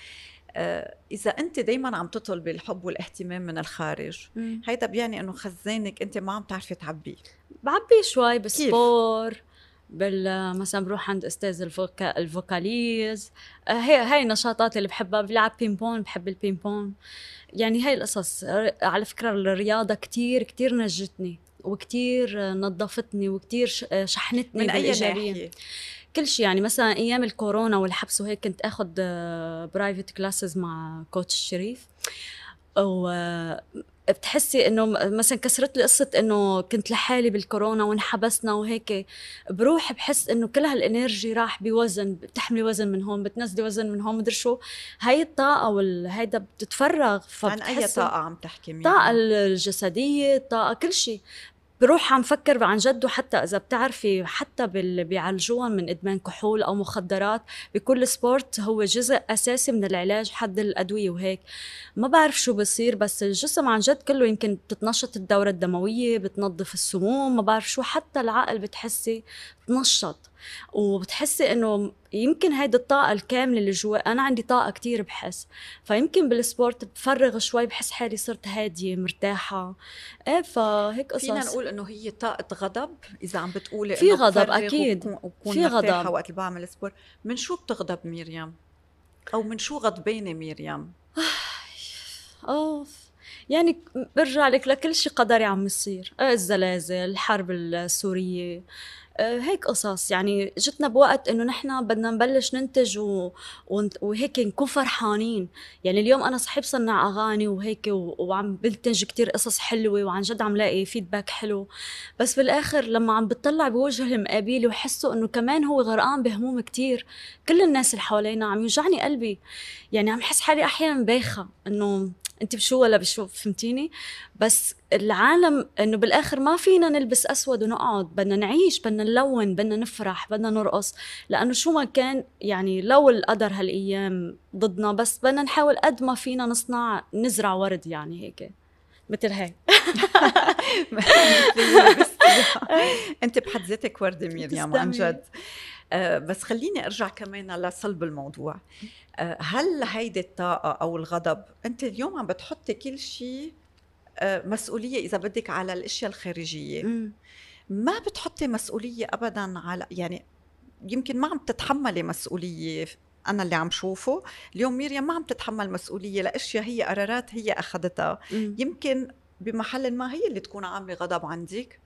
S1: آه، إذا أنت دايما عم تطلبي الحب والاهتمام من الخارج
S2: مم.
S1: هيدا بيعني إنه خزانك أنت ما عم تعرفي تعبيه
S2: بعبي شوي بال sport بال مثلا بروح عند أستاذ ال voca ال vocalise. آه، هي هاي النشاطات اللي بحبها بلعب ping pong بحب ال ping pong يعني هاي القصص على فكرة الرياضة كتير كتير نجتني وكتير نظفتني وكتير آه، شحنتني
S1: من أي
S2: بالإيجابية. كل شيء يعني مثلا أيام الكورونا والحبس وهيك كنت آخذ private classes مع coach شريف. و آه، بتحسي إنه مثلا كسرت لي قصة إنه كنت لحالي بالكورونا وانحبسنا وهيك. بروح بحس إنه كل هال energy راح بوزن بتحملي وزن من هون بتنزلي وزن من هون مدري شو. هاي الطاقة والهيدا بتتفرغ
S1: عن
S2: فبتحسي
S1: طاقة عم تحكي مريم؟
S2: الطاقة الجسدية الطاقة كل شيء. بروح عم فكر عن جد وحتى إذا بتعرفي حتى بال... بيعالجوهم من إدمان كحول أو مخدرات بكل sport هو جزء أساسي من العلاج حد الأدوية وهيك. ما بعرف شو بصير بس الجسم عن جد كله يمكن بتتنشط الدورة الدموية بتنظف السموم ما بعرف شو حتى العقل بتحسي تنشط. وبتحسي إنه يمكن هيدي الطاقة الكاملة اللي جوا أنا عندي طاقة كتير بحس فيمكن بال sport بفرغ شوي بحس حالي صرت هادية مرتاحة إيه فهيك قصص
S1: فينا نقول إنه هي طاقة غضب إذا عم بتقولي
S2: في غضب.
S1: وبكون- وبكون
S2: في غضب.
S1: وقت اللي بعمل سبور من شو بتغضب مريم؟ أو من شو غضبانة مريم؟
S2: أوف يعني برجع لك لكل شيء قدري عم يصير آه، الزلازل الحرب السورية آه، هيك قصص. يعني جتنا بوقت إنه نحن بدنا نبلش ننتج و... وهيك نكون فرحانين. يعني اليوم أنا صحيح بصنع أغاني وهيك و... وعم بنتج كتير قصص حلوة وعن جد عم لاقي فيدباك حلو. بس بالآخر لما عم بتطلع بوجه المقابل وحسه إنه كمان هو غرقان بهموم كتير كل الناس اللي حوالينا عم يوجعني قلبي. يعني عم حس حالي أحيانا بايخة إنه انت بشو ولا بشو فهمتيني بس العالم انه بالاخر ما فينا نلبس اسود ونقعد بدنا نعيش بدنا نلون بدنا نفرح بدنا نرقص لأنه شو ما كان يعني لو القدر هالايام ضدنا بس بدنا نحاول قد ما فينا نصنع نزرع ورد يعني هيك مثل هيك
S1: انت بحد ذاتك ورده مريم عن جد آه بس خليني أرجع كمان لصلب الموضوع. آه هل هيدي الطاقة أو الغضب أنت اليوم عم بتحطي كل شيء آه مسؤولية إذا بدك على الأشياء الخارجية. م. ما بتحطي مسؤولية ابدا على يعني يمكن ما عم تتحملي مسؤولية أنا اللي عم شوفه. اليوم مريم ما عم تتحمل مسؤولية لأشياء هي قرارات هي أخذتها. يمكن بمحل ما هي اللي تكون عاملة غضب عندك؟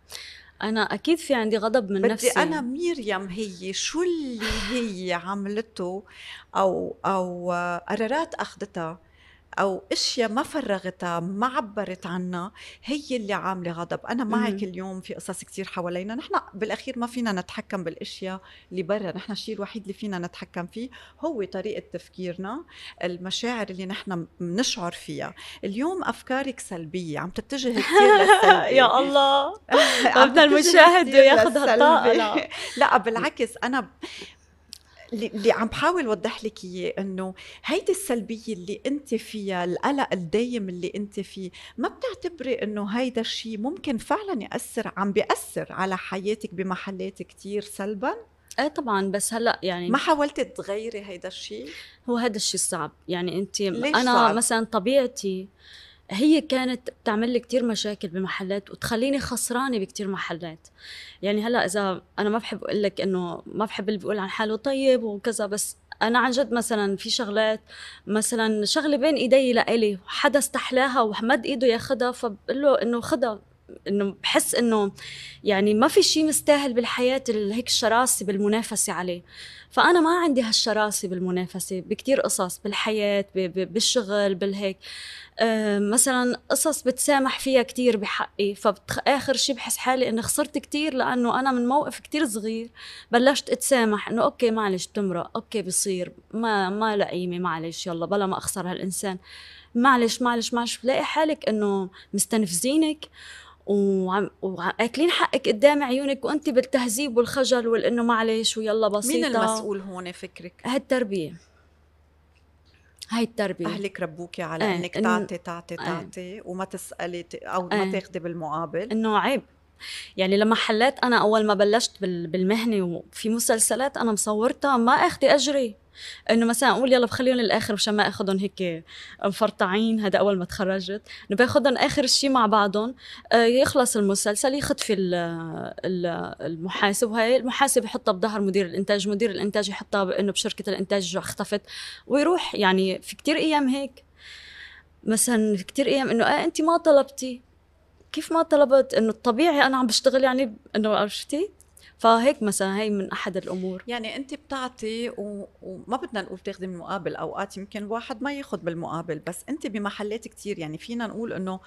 S2: أنا أكيد في عندي غضب من
S1: بدي
S2: نفسي.
S1: أنا مريم هي شو اللي هي عملته أو أو قرارات أخذتها؟ أو إشياء ما فرغتها ما عبرت عنها هي اللي عاملة غضب. أنا معك اليوم في قصص كثير حوالينا. نحن بالأخير ما فينا نتحكم بالإشياء اللي برا. نحن الشيء الوحيد اللي فينا نتحكم فيه هو طريقة تفكيرنا المشاعر اللي نحن بنشعر فيها. اليوم أفكارك سلبية عم تتجه كثير (laughs) للسلبي.
S2: يا الله. بدنا المشاهد ياخذ الطاقة. (laughs)
S1: لا. بالعكس أنا اللي عم بحاول أوضح لك إياه إنه هيدي السلبية اللي أنت فيها القلق الدايم اللي أنت فيه ما بتعتبري إنه هيدا الشيء ممكن فعلا يأثر عم بيأثر على حياتك بمحلات كتير سلبا؟
S2: إيه طبعا بس هلأ يعني
S1: ما حاولتي تغيري هيدا الشيء
S2: هو هذا الشيء صعب. يعني أنت أنا صعب؟ مثلا طبيعتي هي كانت بتعمل لي كثير مشاكل بمحلات وتخليني خسرانة بكثير محلات. يعني هلأ إذا أنا ما بحب أقول لك إنه ما بحب اللي بيقول عن حاله طيب وكذا بس أنا عن جد مثلا في شغلات مثلا شغلة بين إيدي لإلي حدا استحلاها ومد إيده ياخذها فبقول له إنه خدها. إنه بحس إنه يعني ما في شيء مستاهل بالحياة هيك الشراسة بالمنافسة عليه. فأنا ما عندي هالشراسة بالمنافسة بكتير قصص بالحياة بالشغل بالهيك. آه، مثلا قصص بتسامح فيها كتير بحقي. فاخر شيء بحس حالي إني خسرت كتير لأنه أنا من موقف كتير صغير بلشت أتسامح إنه okay معلش تمرق okay بصير ما ما لئيمة معلش يلا بلا ما أخسر هالإنسان. معلش معلش معلش بتلاقي حالك إنه مستنفذينك وعم وأكلين حقك قدام عيونك وأنت بالتهذيب والخجل والإنه معلش ويلا بسيطة.
S1: مين المسؤول هون فكرك؟
S2: هالتربيه هاي التربية.
S1: أهلك ربوكي على إيه إنك تعطي تعطي إيه. تعطي إيه وما تسألي أو إيه. ما تاخدي بالمقابل.
S2: إنه عيب. يعني لما حليت أنا أول ما بلشت بالمهنة وفي مسلسلات أنا مصورتها ما أخذي أجري. إنه مثلا أقول يلا بخليهم للآخر مشان ما اخذهم هيك مفرطعين هذا أول ما تخرجت. إنه باخذهم آخر شيء مع بعضهم آه، يخلص المسلسل يختفي المحاسب. وهي المحاسب يحطها بظهر مدير الإنتاج مدير الإنتاج يحطها انه بشركة الإنتاج اختفت. ويروح يعني في كتير أيام هيك. مثلا كتير أيام إنه آه انت ما طلبتي. كيف ما طلبت إنه الطبيعي أنا عم بشتغل يعني إنه عرفتي فهيك مثلا هي من أحد الأمور.
S1: يعني أنت بتعطي و... وما بدنا نقول تاخذي من مقابل أوقات يمكن الواحد ما ياخذ بالمقابل بس أنت بمحلات كتير يعني فينا نقول إنه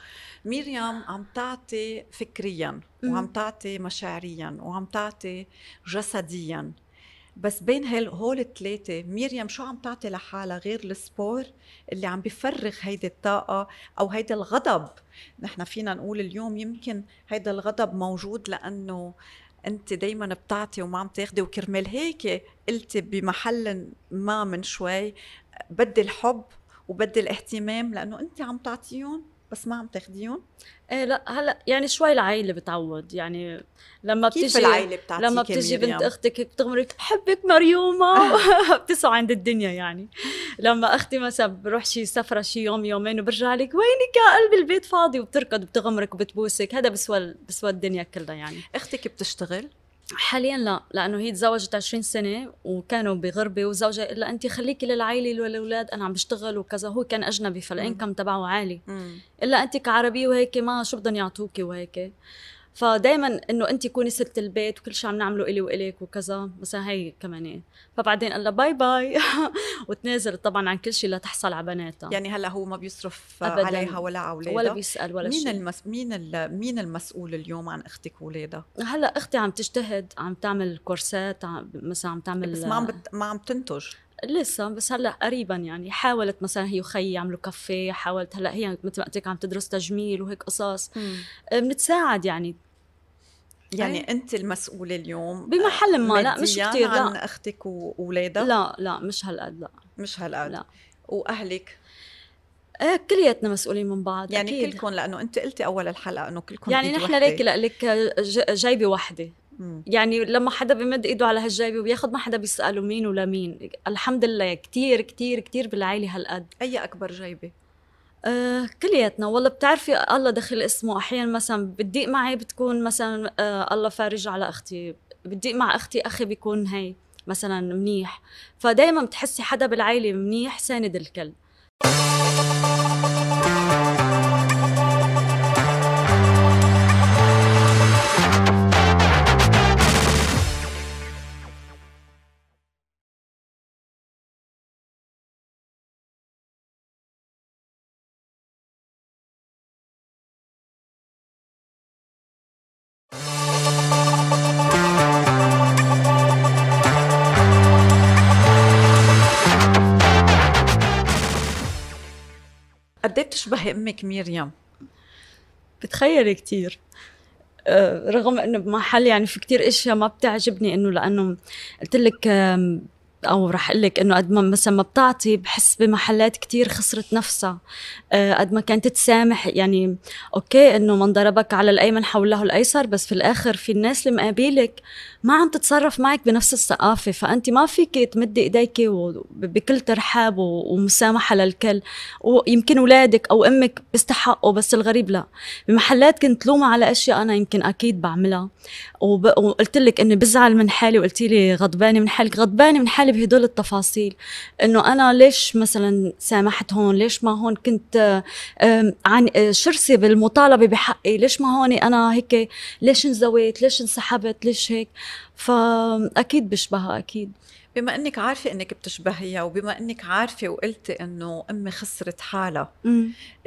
S1: مريم عم تعطي فكريا وعم تعطي مشاعريا وعم تعطي جسديا. بس بين هول الثلاثة مريم شو عم تعطي لحالها غير السبور اللي عم بفرغ هيدي الطاقة أو هيدا الغضب؟ نحن فينا نقول اليوم يمكن هيدا الغضب موجود لأنه أنت دايما بتعطي وما عم تاخدي وكرمال هيك قلتي بمحل ما من شوي بدي الحب وبدي الاهتمام لأنه أنت عم تعطيهم بس ما عم تاخديهم؟
S2: إيه لا هلا يعني شوي العائله بتعود. يعني لما
S1: كيف العائله بتعطيك
S2: لما بتجي بنت أختك بتغمرك بحبك مريومة. (laughs) بتسعى عند الدنيا يعني. لما أختي مثلا بروح شي سفرة شي يوم يومين وبرجع لك وينك يا قلبي البيت فاضي؟ وبتركض وبتغمرك وبتبوسك. هذا بسوى بسوى الدنيا كلها يعني.
S1: أختك بتشتغل؟
S2: حاليا لا لأنه هي تزوجت 20 سنة وكانوا بغربة وزوجها الا انت خليكي للعائلة والاولاد أنا عم بشتغل وكذا هو كان أجنبي فالإنكم تبعه عالي. إلا انت كعربية وهيك ما شو بدهم يعطوكي وهيك فدائما إنه انت كوني ست البيت وكل شيء عم نعمله إلي والك وكذا مثلا هي كمان إيه. فبعدين قال لها bye bye (laughs) وتنازلت طبعا عن كل شيء لتحصل على بناتها.
S1: يعني هلأ هو ما بيصرف أبداً. عليها ولا على أولادها.
S2: ولا بيسأل ولا
S1: مين شيء المس... مين ال... مين المسؤول اليوم عن أختك واولادها
S2: هلأ أختي عم تجتهد عم تعمل كورسات عم... مثلا عم تعمل
S1: بس ما عم بت... ما عم تنتج.
S2: لسه بس هلأ قريبا يعني. حاولت مثلا هي وخيي يعملوا كافيه حاولت هلأ هي مثل ما قلت لك عم تدرس تجميل وهيك قصص. بنتساعد يعني.
S1: يعني أي. أنت المسؤولة اليوم
S2: بمحل ما لأ مش كثير لا
S1: عن أختك واولادها
S2: لا لا مش هالقد لأ.
S1: مش هالقد. لا. وأهلك؟
S2: إيه كلياتنا مسؤولين من بعض
S1: يعني
S2: أكيد.
S1: كلكم لأنه أنت قلتي أول الحلقة إنه كلكم
S2: يعني نحن. ليك لك جايبة
S1: وحدة.
S2: يعني لما حدا بمد إيده على هالجايبة وبياخد ما حدا بيسأله مين ولا مين الحمد لله كتير كتير كتير بالعائله هالقد.
S1: أي أكبر جيبه
S2: آه كلياتنا. والله بتعرفي الله دخل اسمه أحيانا مثلا بتضيق معي بتكون مثلا آه الله فارج على أختي بتضيق مع أختي أخي بيكون هي مثلا منيح. فدايما بتحسي حدا بالعائله منيح ساند الكل
S1: بتشبهي أمك ميريام.
S2: بتخيلي كتير. آه، رغم إنه بمحل يعني في كتير أشياء ما بتعجبني إنه لأنه قلت لك أو رح أقول لك إنه قد ما مثلا ما بتعطي بحس بمحلات كتير خسرت نفسها. آه، قد ما كانت تسامح يعني أوكي إنه من ضربك على الأيمن حوله الأيسر بس في الآخر في الناس اللي مقابلك ما عم تتصرف معك بنفس الثقافة فانت ما فيك تمدي ايديك بكل ترحاب ومسامحة للكل. ويمكن اولادك أو أمك بيستحقوا بس الغريب لا. بمحلات كنت لومة على أشياء أنا يمكن أكيد بعملها. وقلت لك إني بزعل من حالي وقلت لي غضبانة من حالك. غضبانة من حالي بهدول التفاصيل. إنه أنا ليش مثلا سامحت هون؟ ليش ما هون كنت عن شرسه بالمطالبة بحقي؟ ليش ما هون أنا هيك؟ ليش انزويت؟ ليش انسحبت؟ ليش هيك؟ فأكيد بشبهها أكيد.
S1: بما إنك عارفة إنك بتشبهيها وبما إنك عارفة وقلتي إنه أمي خسرت حالها.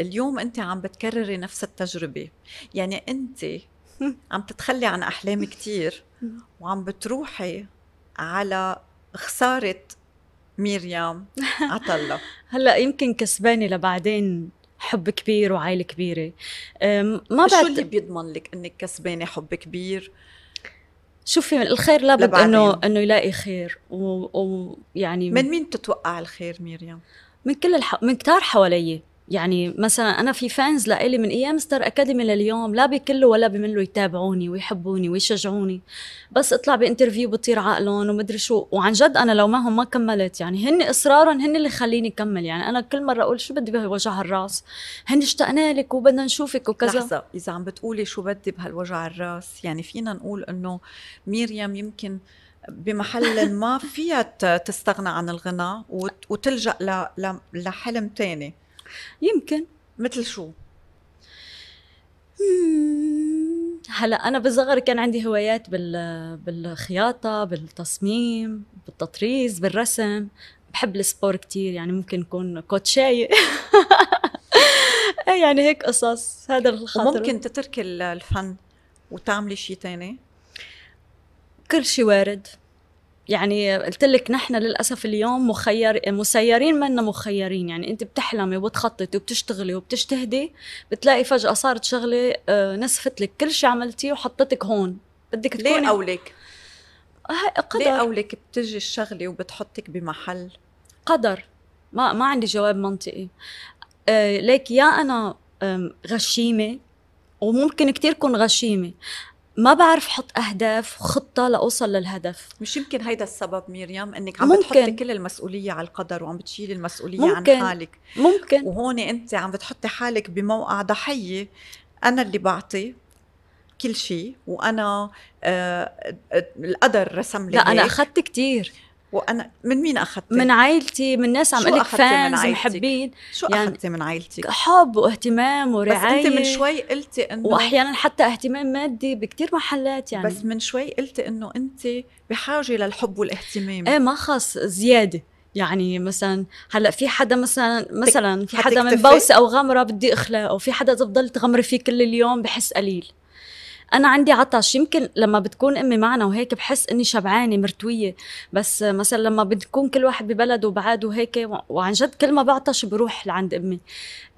S1: اليوم انت عم بتكرري نفس التجربة. يعني انت عم تتخلي عن أحلام كتير وعم بتروحي على خسارة ميريام (laughs) عطلة.
S2: هلأ يمكن كسبانة لبعدين حب كبير وعائلة كبيرة. ما
S1: شو
S2: بعد
S1: اللي بيضمن لك إنك كسبانة حب كبير؟
S2: شوفي الخير لابد. إنه إنه يلاقي خير ويعني و... يعني
S1: من مين بتتوقع الخير ميريام
S2: من كل الح... من كتار حوالي يعني مثلا أنا في fans لإلي من أيام ستار اكاديمي لليوم لا بكلوا ولا بملوا يتابعوني ويحبوني ويشجعوني. بس اطلع ب interview بطير عقلهم ومدري شو. وعن جد أنا لو معهم ما كملت يعني هن إصرارهم هن اللي خليني كمل يعني أنا كل مرة أقول شو بدي بوجع الراس هن اشتقنا لك وبدنا نشوفك وكذا.
S1: لحظة إذا عم بتقولي شو بدي بهالوجع الراس يعني فينا نقول إنه ميريام يمكن بمحل ما فيها تستغنى عن الغنى وت- وتلجأ ل- ل- لحلم تاني.
S2: يمكن
S1: مثل شو؟
S2: هلا أنا بصغري كان عندي هوايات بال بالخياطة بالتصميم بالتطريز بالرسم. بحب السبور كتير يعني ممكن يكون كوتشاية (laughs) إيه يعني هيك قصص. هذا الخاطر.
S1: وممكن تتركي ال- الفن وتعملي شيء تاني؟
S2: كل شيء وارد. يعني قلت لك نحن للأسف اليوم مخير مسيرين منا مخيرين. يعني أنت بتحلمي وبتخططي وبتشتغلي وبتجتهدي بتلاقي فجأة صارت شغلة آه، نسفت لك كل شيء عملتيه وحطتك هون. بدك تكوني
S1: ليه؟
S2: هاي
S1: ليه
S2: قدر
S1: أولك بتجي الشغلة وبتحطك بمحل؟
S2: قدر. ما ما عندي جواب منطقي. آه ليك يا أنا غشيمة وممكن كتير كون غشيمة. ما بعرف حط أهداف وخطه لأوصل للهدف.
S1: مش يمكن هيدا السبب ميريام إنك عم
S2: ممكن.
S1: بتحطي كل المسؤولية على القدر وعم بتشيلي المسؤولية
S2: ممكن.
S1: عن حالك.
S2: ممكن.
S1: وهون أنت عم بتحطي حالك بموقع ضحية. أنا اللي بعطي كل شيء وأنا آه آه، القدر رسم لي
S2: لا
S1: أنا
S2: اخذت كتير.
S1: وأنا من مين اخذتي
S2: من عائلتي من ناس عم لك فانز؟ محبين.
S1: شو
S2: يعني
S1: أخذتي من عائلتك؟
S2: حب واهتمام
S1: بس
S2: ورعايه
S1: أنت من شوي قلتي إنه
S2: وأحيانا حتى اهتمام مادي بكتير محلات يعني.
S1: بس من شوي قلتي إنه أنت بحاجة للحب والاهتمام.
S2: إيه ما خص زيادة. يعني مثلا هلأ في حدا مثلا مثلا في حدا من؟ بوسة أو غمرة بدي اخلاقه في حدا تفضل تغمري فيه كل اليوم بحس قليل. أنا عندي عطش. يمكن لما بتكون أمي معنا وهيك بحس إني شبعانة مرتوية. بس مثلا لما بتكون كل واحد ببلده وبعاد وهيك وعن جد كل ما بعطش بروح لعند أمي.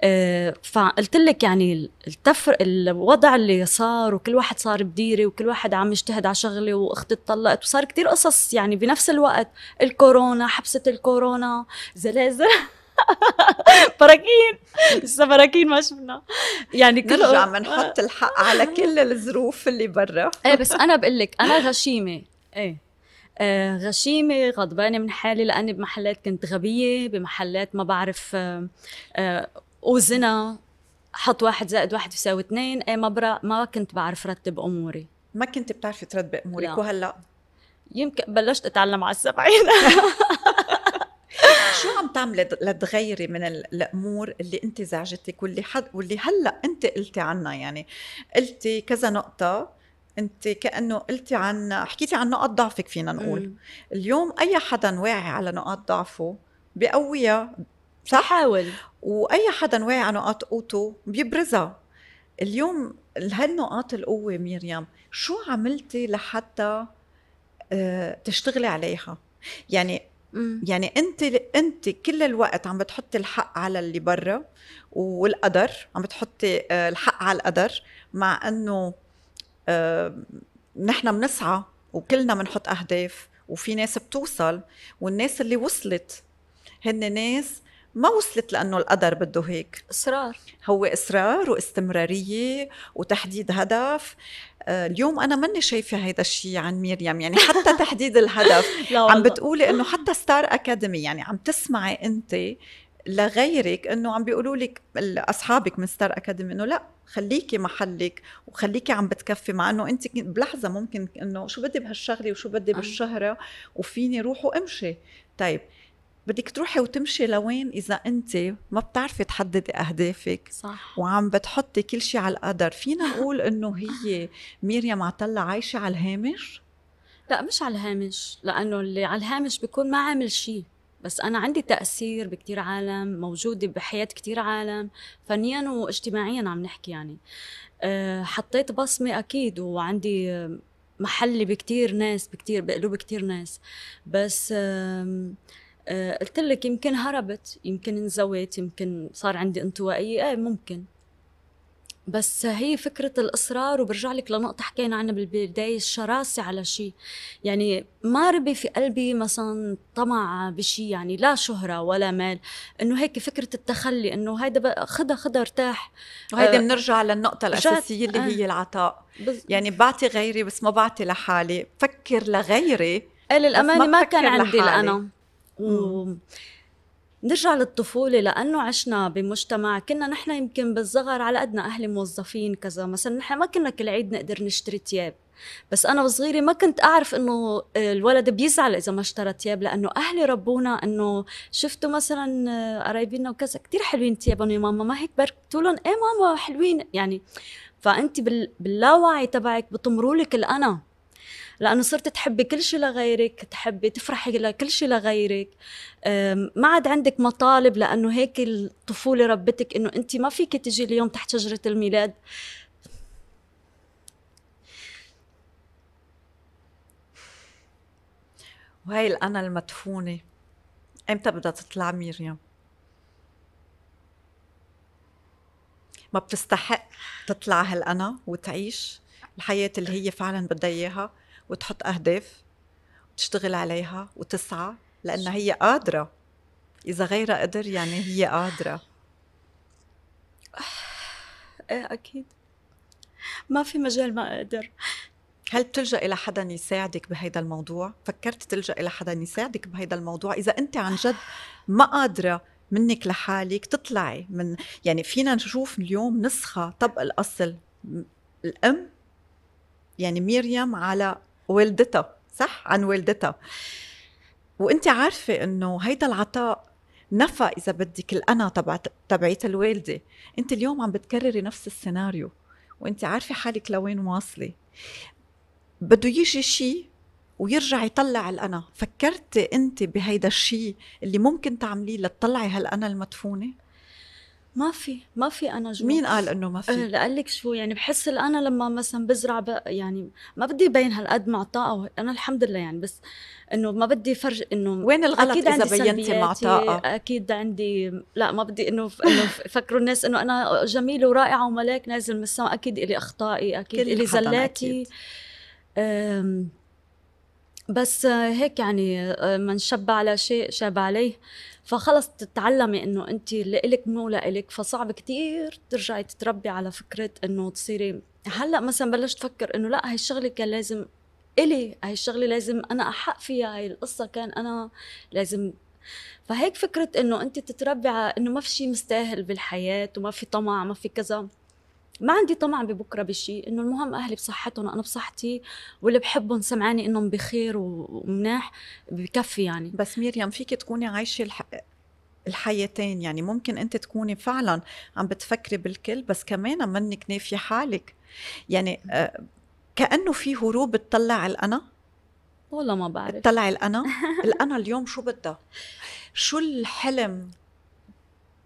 S2: آه، فقلت لك يعني التفر الوضع اللي صار وكل واحد صار بديري وكل واحد عم يجتهد على شغلة وأختي اتطلقت وصار كتير قصص يعني بنفس الوقت. الكورونا حبسة الكورونا زلازل. (laughs) (laughs) براكين. لسه براكين ما شفنا. يعني كل
S1: نرجع بنحط الحق على (laughs) كل الظروف اللي برا.
S2: إيه بس أنا بقول لك أنا غشيمة. إيه. آه غشيمة غضبانة من حالي لأني بمحلات كنت غبية بمحلات ما بعرف آه آه أوزنها. حط واحد زائد واحد يساوي اثنين. إيه ما برا ما كنت بعرف رتب أموري.
S1: ما كنت بتعرفي ترتبي أمورك
S2: لا.
S1: وهلأ؟
S2: يمكن بلشت أتعلم على السبعين. (laughs)
S1: شو عم تعملي لتغيري من ال- الأمور اللي أنت زعجتك واللي حد واللي هلأ أنت قلتي عنها؟ يعني قلتي كذا نقطة أنت كأنه قلتي عن حكيتي عن نقاط ضعفك فينا نقول.
S2: مم.
S1: اليوم أي حدا واعي على نقاط ضعفه بقويها صح؟
S2: حاول
S1: وأي حدا واعي على نقاط قوته بيبرزها. اليوم هالنقاط القوة ميريام شو عملتي لحتى آه، تشتغلي عليها؟ يعني
S2: مم.
S1: يعني انت انت كل الوقت عم بتحطي الحق على اللي برا والقدر عم بتحطي آه، الحق على القدر مع انه آه، نحن بنسعى وكلنا بنحط أهداف وفي ناس بتوصل والناس اللي وصلت. هن ناس ما وصلت لأنه القدر بده هيك.
S2: إصرار.
S1: هو إصرار واستمرارية وتحديد هدف. اليوم أنا ماني شايفة هيدا الشيء عن مريم يعني حتى (laughs) تحديد الهدف
S2: لا
S1: عم. بتقولي إنه حتى (laughs) ستار اكاديمي يعني عم تسمعي أنت لغيرك إنه عم بيقولوا لك أصحابك من ستار اكاديمي إنه لا خليكي محلك وخليكي عم بتكفي مع إنه أنت بلحظة ممكن إنه شو بدي بهالشغلة وشو بدي
S2: آه.
S1: بالشهرة وفيني روح وامشي طيب بدك تروحي وتمشي لوين إذا أنت ما بتعرفي تحددي أهدافك
S2: صح.
S1: وعم بتحطي كل شيء على القدر. فينا (laughs) نقول إنه هي ميريام عطلة عايشة على الهامش؟
S2: لا مش على الهامش لأنه اللي على الهامش بيكون ما عامل شيء بس أنا عندي تأثير بكتير عالم موجودة بحياة كتير عالم. فنيا واجتماعيا عم نحكي يعني. أه، حطيت بصمة أكيد وعندي محلي بكتير ناس بكتير بقلوب كتير ناس. بس أه، قلت لك يمكن هربت يمكن انزويت يمكن صار عندي انطوائية. إيه ممكن. بس هي فكرة الإصرار وبرجع لك لنقطة حكينا عنها بالبداية الشراسة على شيء. يعني ما ربي في قلبي مثلا طمع بشيء يعني لا شهرة ولا مال. إنه هيك فكرة التخلي إنه هيدا بقى خدها خدها ارتاح.
S1: وهيدا
S2: آه،
S1: بنرجع للنقطة الأساسية اللي
S2: آه.
S1: هي العطاء.
S2: بز...
S1: يعني بعطي غيري بس ما بعطي لحالي. فكر لغيري
S2: قال الأمانة
S1: ما
S2: ما كان
S1: بفكر
S2: عندي
S1: لحالي.
S2: و... نرجع للطفولة لأنه عشنا بمجتمع كنا نحن يمكن بالصغر على قدنا أهلي موظفين كذا مثلا نحن ما كنا كل عيد نقدر نشتري تياب بس أنا وصغيرة ما كنت أعرف إنه الولد بيزعل إذا ما اشترى تياب لأنه أهلي ربونا إنه شفتوا مثلا قرايبنا وكذا كتير حلوين تيابهم يا ماما ما هيك بركتوا لهم؟ إيه ماما حلوين يعني. فأنت بال... باللاوعي تبعك بطمروا لك الأنا. لأنه صرت تحبي كل شيء لغيرك تحبي تفرحي لكل شيء لغيرك. ما عاد عندك مطالب لأنه هيك الطفولة ربتك إنه انت ما فيك تجي اليوم تحت شجرة الميلاد.
S1: وهي الأنا المدفونة. إمتى بدها تطلع ميريام ما بتستحق تطلع هالأنا وتعيش الحياة اللي هي فعلا بدها إياها. وتحط أهداف وتشتغل عليها وتسعى لأنها هي قادرة إذا غيرها قدر يعني هي قادرة (sighs)
S2: إيه أكيد ما في مجال ما أقدر
S1: هل بتلجأ إلى حدا يساعدك بهيدا الموضوع؟ فكرت تلجأ إلى حدا يساعدك بهيدا الموضوع؟ إذا أنت عن جد ما قادرة منك لحالك تطلعي من يعني فينا نشوف اليوم نسخة طبق الأصل الأم يعني مريم على والدتها صح؟ عن والدتها وأنت عارفة إنه هيدا العطاء نفى إذا بدك الأنا تبعت تبعيت الوالدة. أنت اليوم عم بتكرري نفس السيناريو وأنت عارفة حالك لوين واصلة. بده يجي شيء ويرجع يطلع الأنا. فكرتي أنت بهيدا الشيء اللي ممكن تعمليه لتطلعي هالأنا المدفونة؟
S2: ما في ما في أنا جوا
S1: مين قال إنه ما
S2: أه
S1: في
S2: لقلك شو يعني بحس أنا لما مثلا بزرع يعني ما بدي ابين هالقد معطاء أنا الحمد لله يعني بس إنه ما بدي فرج إنه
S1: وين الغلط إذا
S2: عندي
S1: بينتي معطاءة
S2: أكيد عندي لا ما بدي إنه إنه يفكروا الناس إنه أنا جميله ورائعه وملاك نازل من السماء أكيد إلي
S1: أخطائي
S2: أكيد
S1: إلي
S2: زلاتي.
S1: أكيد.
S2: بس هيك يعني آه، من شب على شيء شاب عليه. فخلص تتعلمي إنه أنت إلك مو لإلك فصعب كتير ترجعي تتربي على فكرة إنه تصيري. هلأ مثلا بلشت أفكر إنه لأ هاي الشغلة كان لازم إلي هاي الشغلة لازم أنا احق فيها هاي القصة كان أنا لازم. فهيك فكرة إنه أنت تتربي على إنه ما في شيء مستاهل بالحياة وما في طمع ما في كذا. ما عندي طمع ببكرة بشيء إنه المهم أهلي بصحتهم وأنا بصحتي واللي بحبهم سمعاني إنهم بخير ومناح بكفي يعني.
S1: بس ميريام فيك تكوني عايشة الح... الحياتين يعني ممكن أنت تكوني فعلا عم بتفكري بالكل بس كمان منك نافية حالك. يعني آه، كأنه في هروب تطلع الأنا؟
S2: والله ما بعرف.
S1: تطلع الأنا؟ (laughs) الأنا اليوم شو بدها؟ شو الحلم؟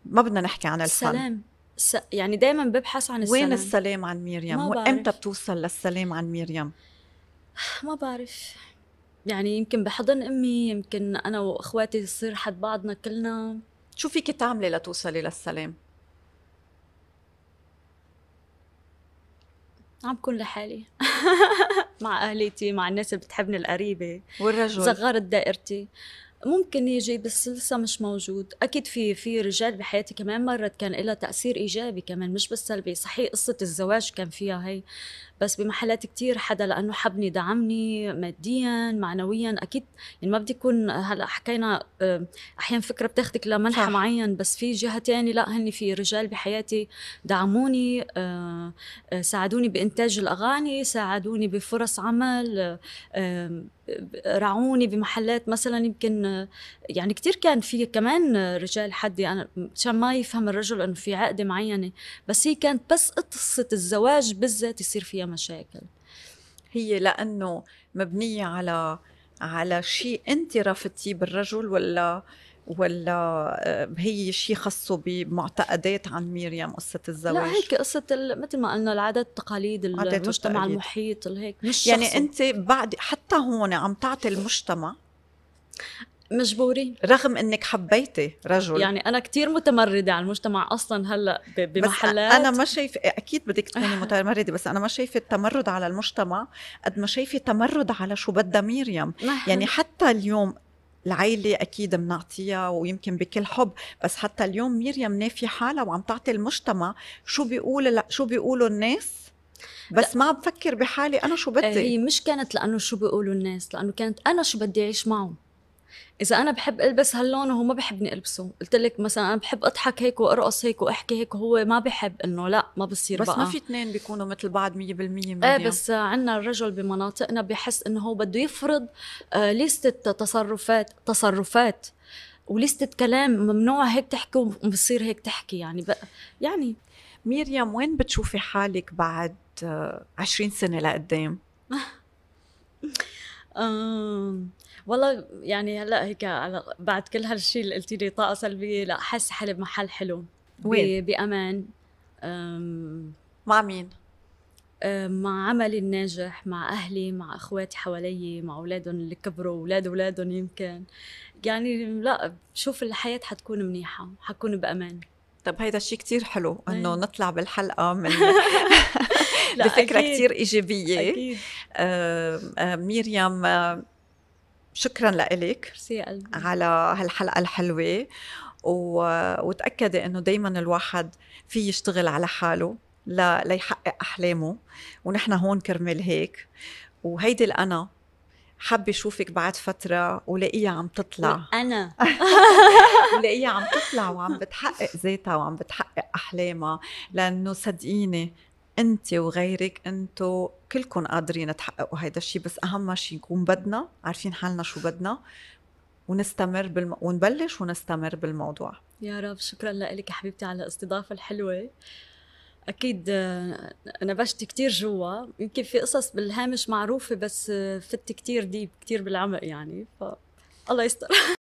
S1: ما بدنا نحكي عن الفن.
S2: السلام س... يعني دائما ببحث عن السلام
S1: وين السلام. عن ميريام؟ وامتى بتوصل للسلام عن ميريام؟ (sighs)
S2: ما بعرف. يعني يمكن بحضن أمي يمكن أنا وإخواتي نصير حد بعضنا كلنا.
S1: شو فيك تعملي لتوصلي للسلام؟
S2: عم بكون لحالي. (laughs) مع أهليتي مع الناس اللي بتحبني القريبة.
S1: والرجل؟
S2: صغرت دائرتي ممكن يجي بس لسه مش موجود. أكيد في في رجال بحياتي كمان مرت كان لها تأثير إيجابي كمان مش بس سلبي. صحيح قصة الزواج كان فيها هي بس بمحلات كتير حدا لأنه حبني دعمني ماديا معنويا أكيد يعني ما بدي يكون هلأ حكينا آه، أحيانا فكرة بتاخدك لمنحى معين بس في جهة تانية لأ هن في رجال بحياتي دعموني آه، آه، ساعدوني بإنتاج الأغاني ساعدوني بفرص عمل رعوني بمحلات مثلا يمكن يعني كتير كان في كمان رجال حدي أنا عشان ما يفهم الرجل إنه في عقدة معينة بس هي كانت بس قصة الزواج بالذات يصير فيها مشاكل.
S1: هي لأنه مبنية على على شيء أنت رفضتيه بالرجل ولا ولا آه، هي شيء خاصه بمعتقدات عن ميريام قصة الزواج؟
S2: لا هيك قصة مثل ما قلنا العادات التقاليد المجتمع المحيط هيك
S1: مش يعني أنت بعد حتى هون عم تعطي المجتمع
S2: مجبورين.
S1: رغم إنك حبيتي رجل.
S2: يعني أنا كتير متمردة على المجتمع أصلا هلأ بمحلات
S1: بس أنا ما شايفه أكيد بدك تكوني (laughs) متمردة بس أنا ما شايفة التمرد على المجتمع قد ما شايفة تمرد على شو بدها مريم يعني حتى اليوم العيلة أكيد بنعطيها ويمكن بكل حب بس حتى اليوم مريم نافية حالها وعم تعطي المجتمع شو بيقول شو بيقولوا الناس. بس ما بفكر بحالي أنا شو بدي.
S2: هي مش كانت لأنه شو بيقولوا الناس لأنه كانت أنا شو بدي أعيش معه إذا أنا بحب ألبس هاللون وهو ما بحبني ألبسه قلت لك مثلا أنا بحب أضحك هيك وأرقص هيك وأحكي هيك وهو ما بحب إنه لا ما بصير
S1: بس
S2: بقى.
S1: ما في اثنين بيكونوا مثل بعض 100%
S2: إيه بس عندنا الرجل بمناطقنا بحس إنه هو بده يفرض آه ليستة تصرفات تصرفات وليستة كلام ممنوع هيك تحكي وبصير هيك تحكي يعني بقى يعني
S1: ميريام وين بتشوفي حالك بعد 20 آه، سنة لقدام؟ (laughs)
S2: والله يعني هلا هيك على بعد كل هالشيء اللي قلتي لي طاقة سلبية لا حاسة حالي بمحل حلو وين؟ بأمان
S1: مع مين؟
S2: مع عملي الناجح مع أهلي مع أخواتي حوالي مع أولادهم اللي كبروا أولاد أولادهم يمكن يعني لا بشوف الحياة حتكون منيحة حكون بأمان
S1: طب هيدا الشيء كتير حلو إنه أيه. نطلع بالحلقة من (laughs) (laughs) بفكرة كتير إيجابية أكيد. آه آه ميريام آه شكرا لك على هالحلقة الحلوة و... وتأكدي إنه دائما الواحد في يشتغل على حاله ل... ليحقق أحلامه ونحن هون كرمال هيك. وهيدي الأنا حابة أشوفك بعد فترة ولاقيها عم تطلع.
S2: أنا (laughs)
S1: ولاقيها عم تطلع وعم بتحقق ذاتها وعم بتحقق أحلامها لأنه صدقيني أنت وغيرك أنتو كلكم قادرين تحققوا هيدا الشيء بس أهم شيء نكون بدنا عارفين حالنا شو بدنا ونستمر بالم... ونبلش ونستمر بالموضوع.
S2: يا رب شكرا لك حبيبتي على الاستضافة الحلوة. أكيد آه، نبشت كتير جوا. يمكن في قصص بالهامش معروفة بس آه، فت كتير ديب كتير بالعمق يعني ف الله يستر. (laughs)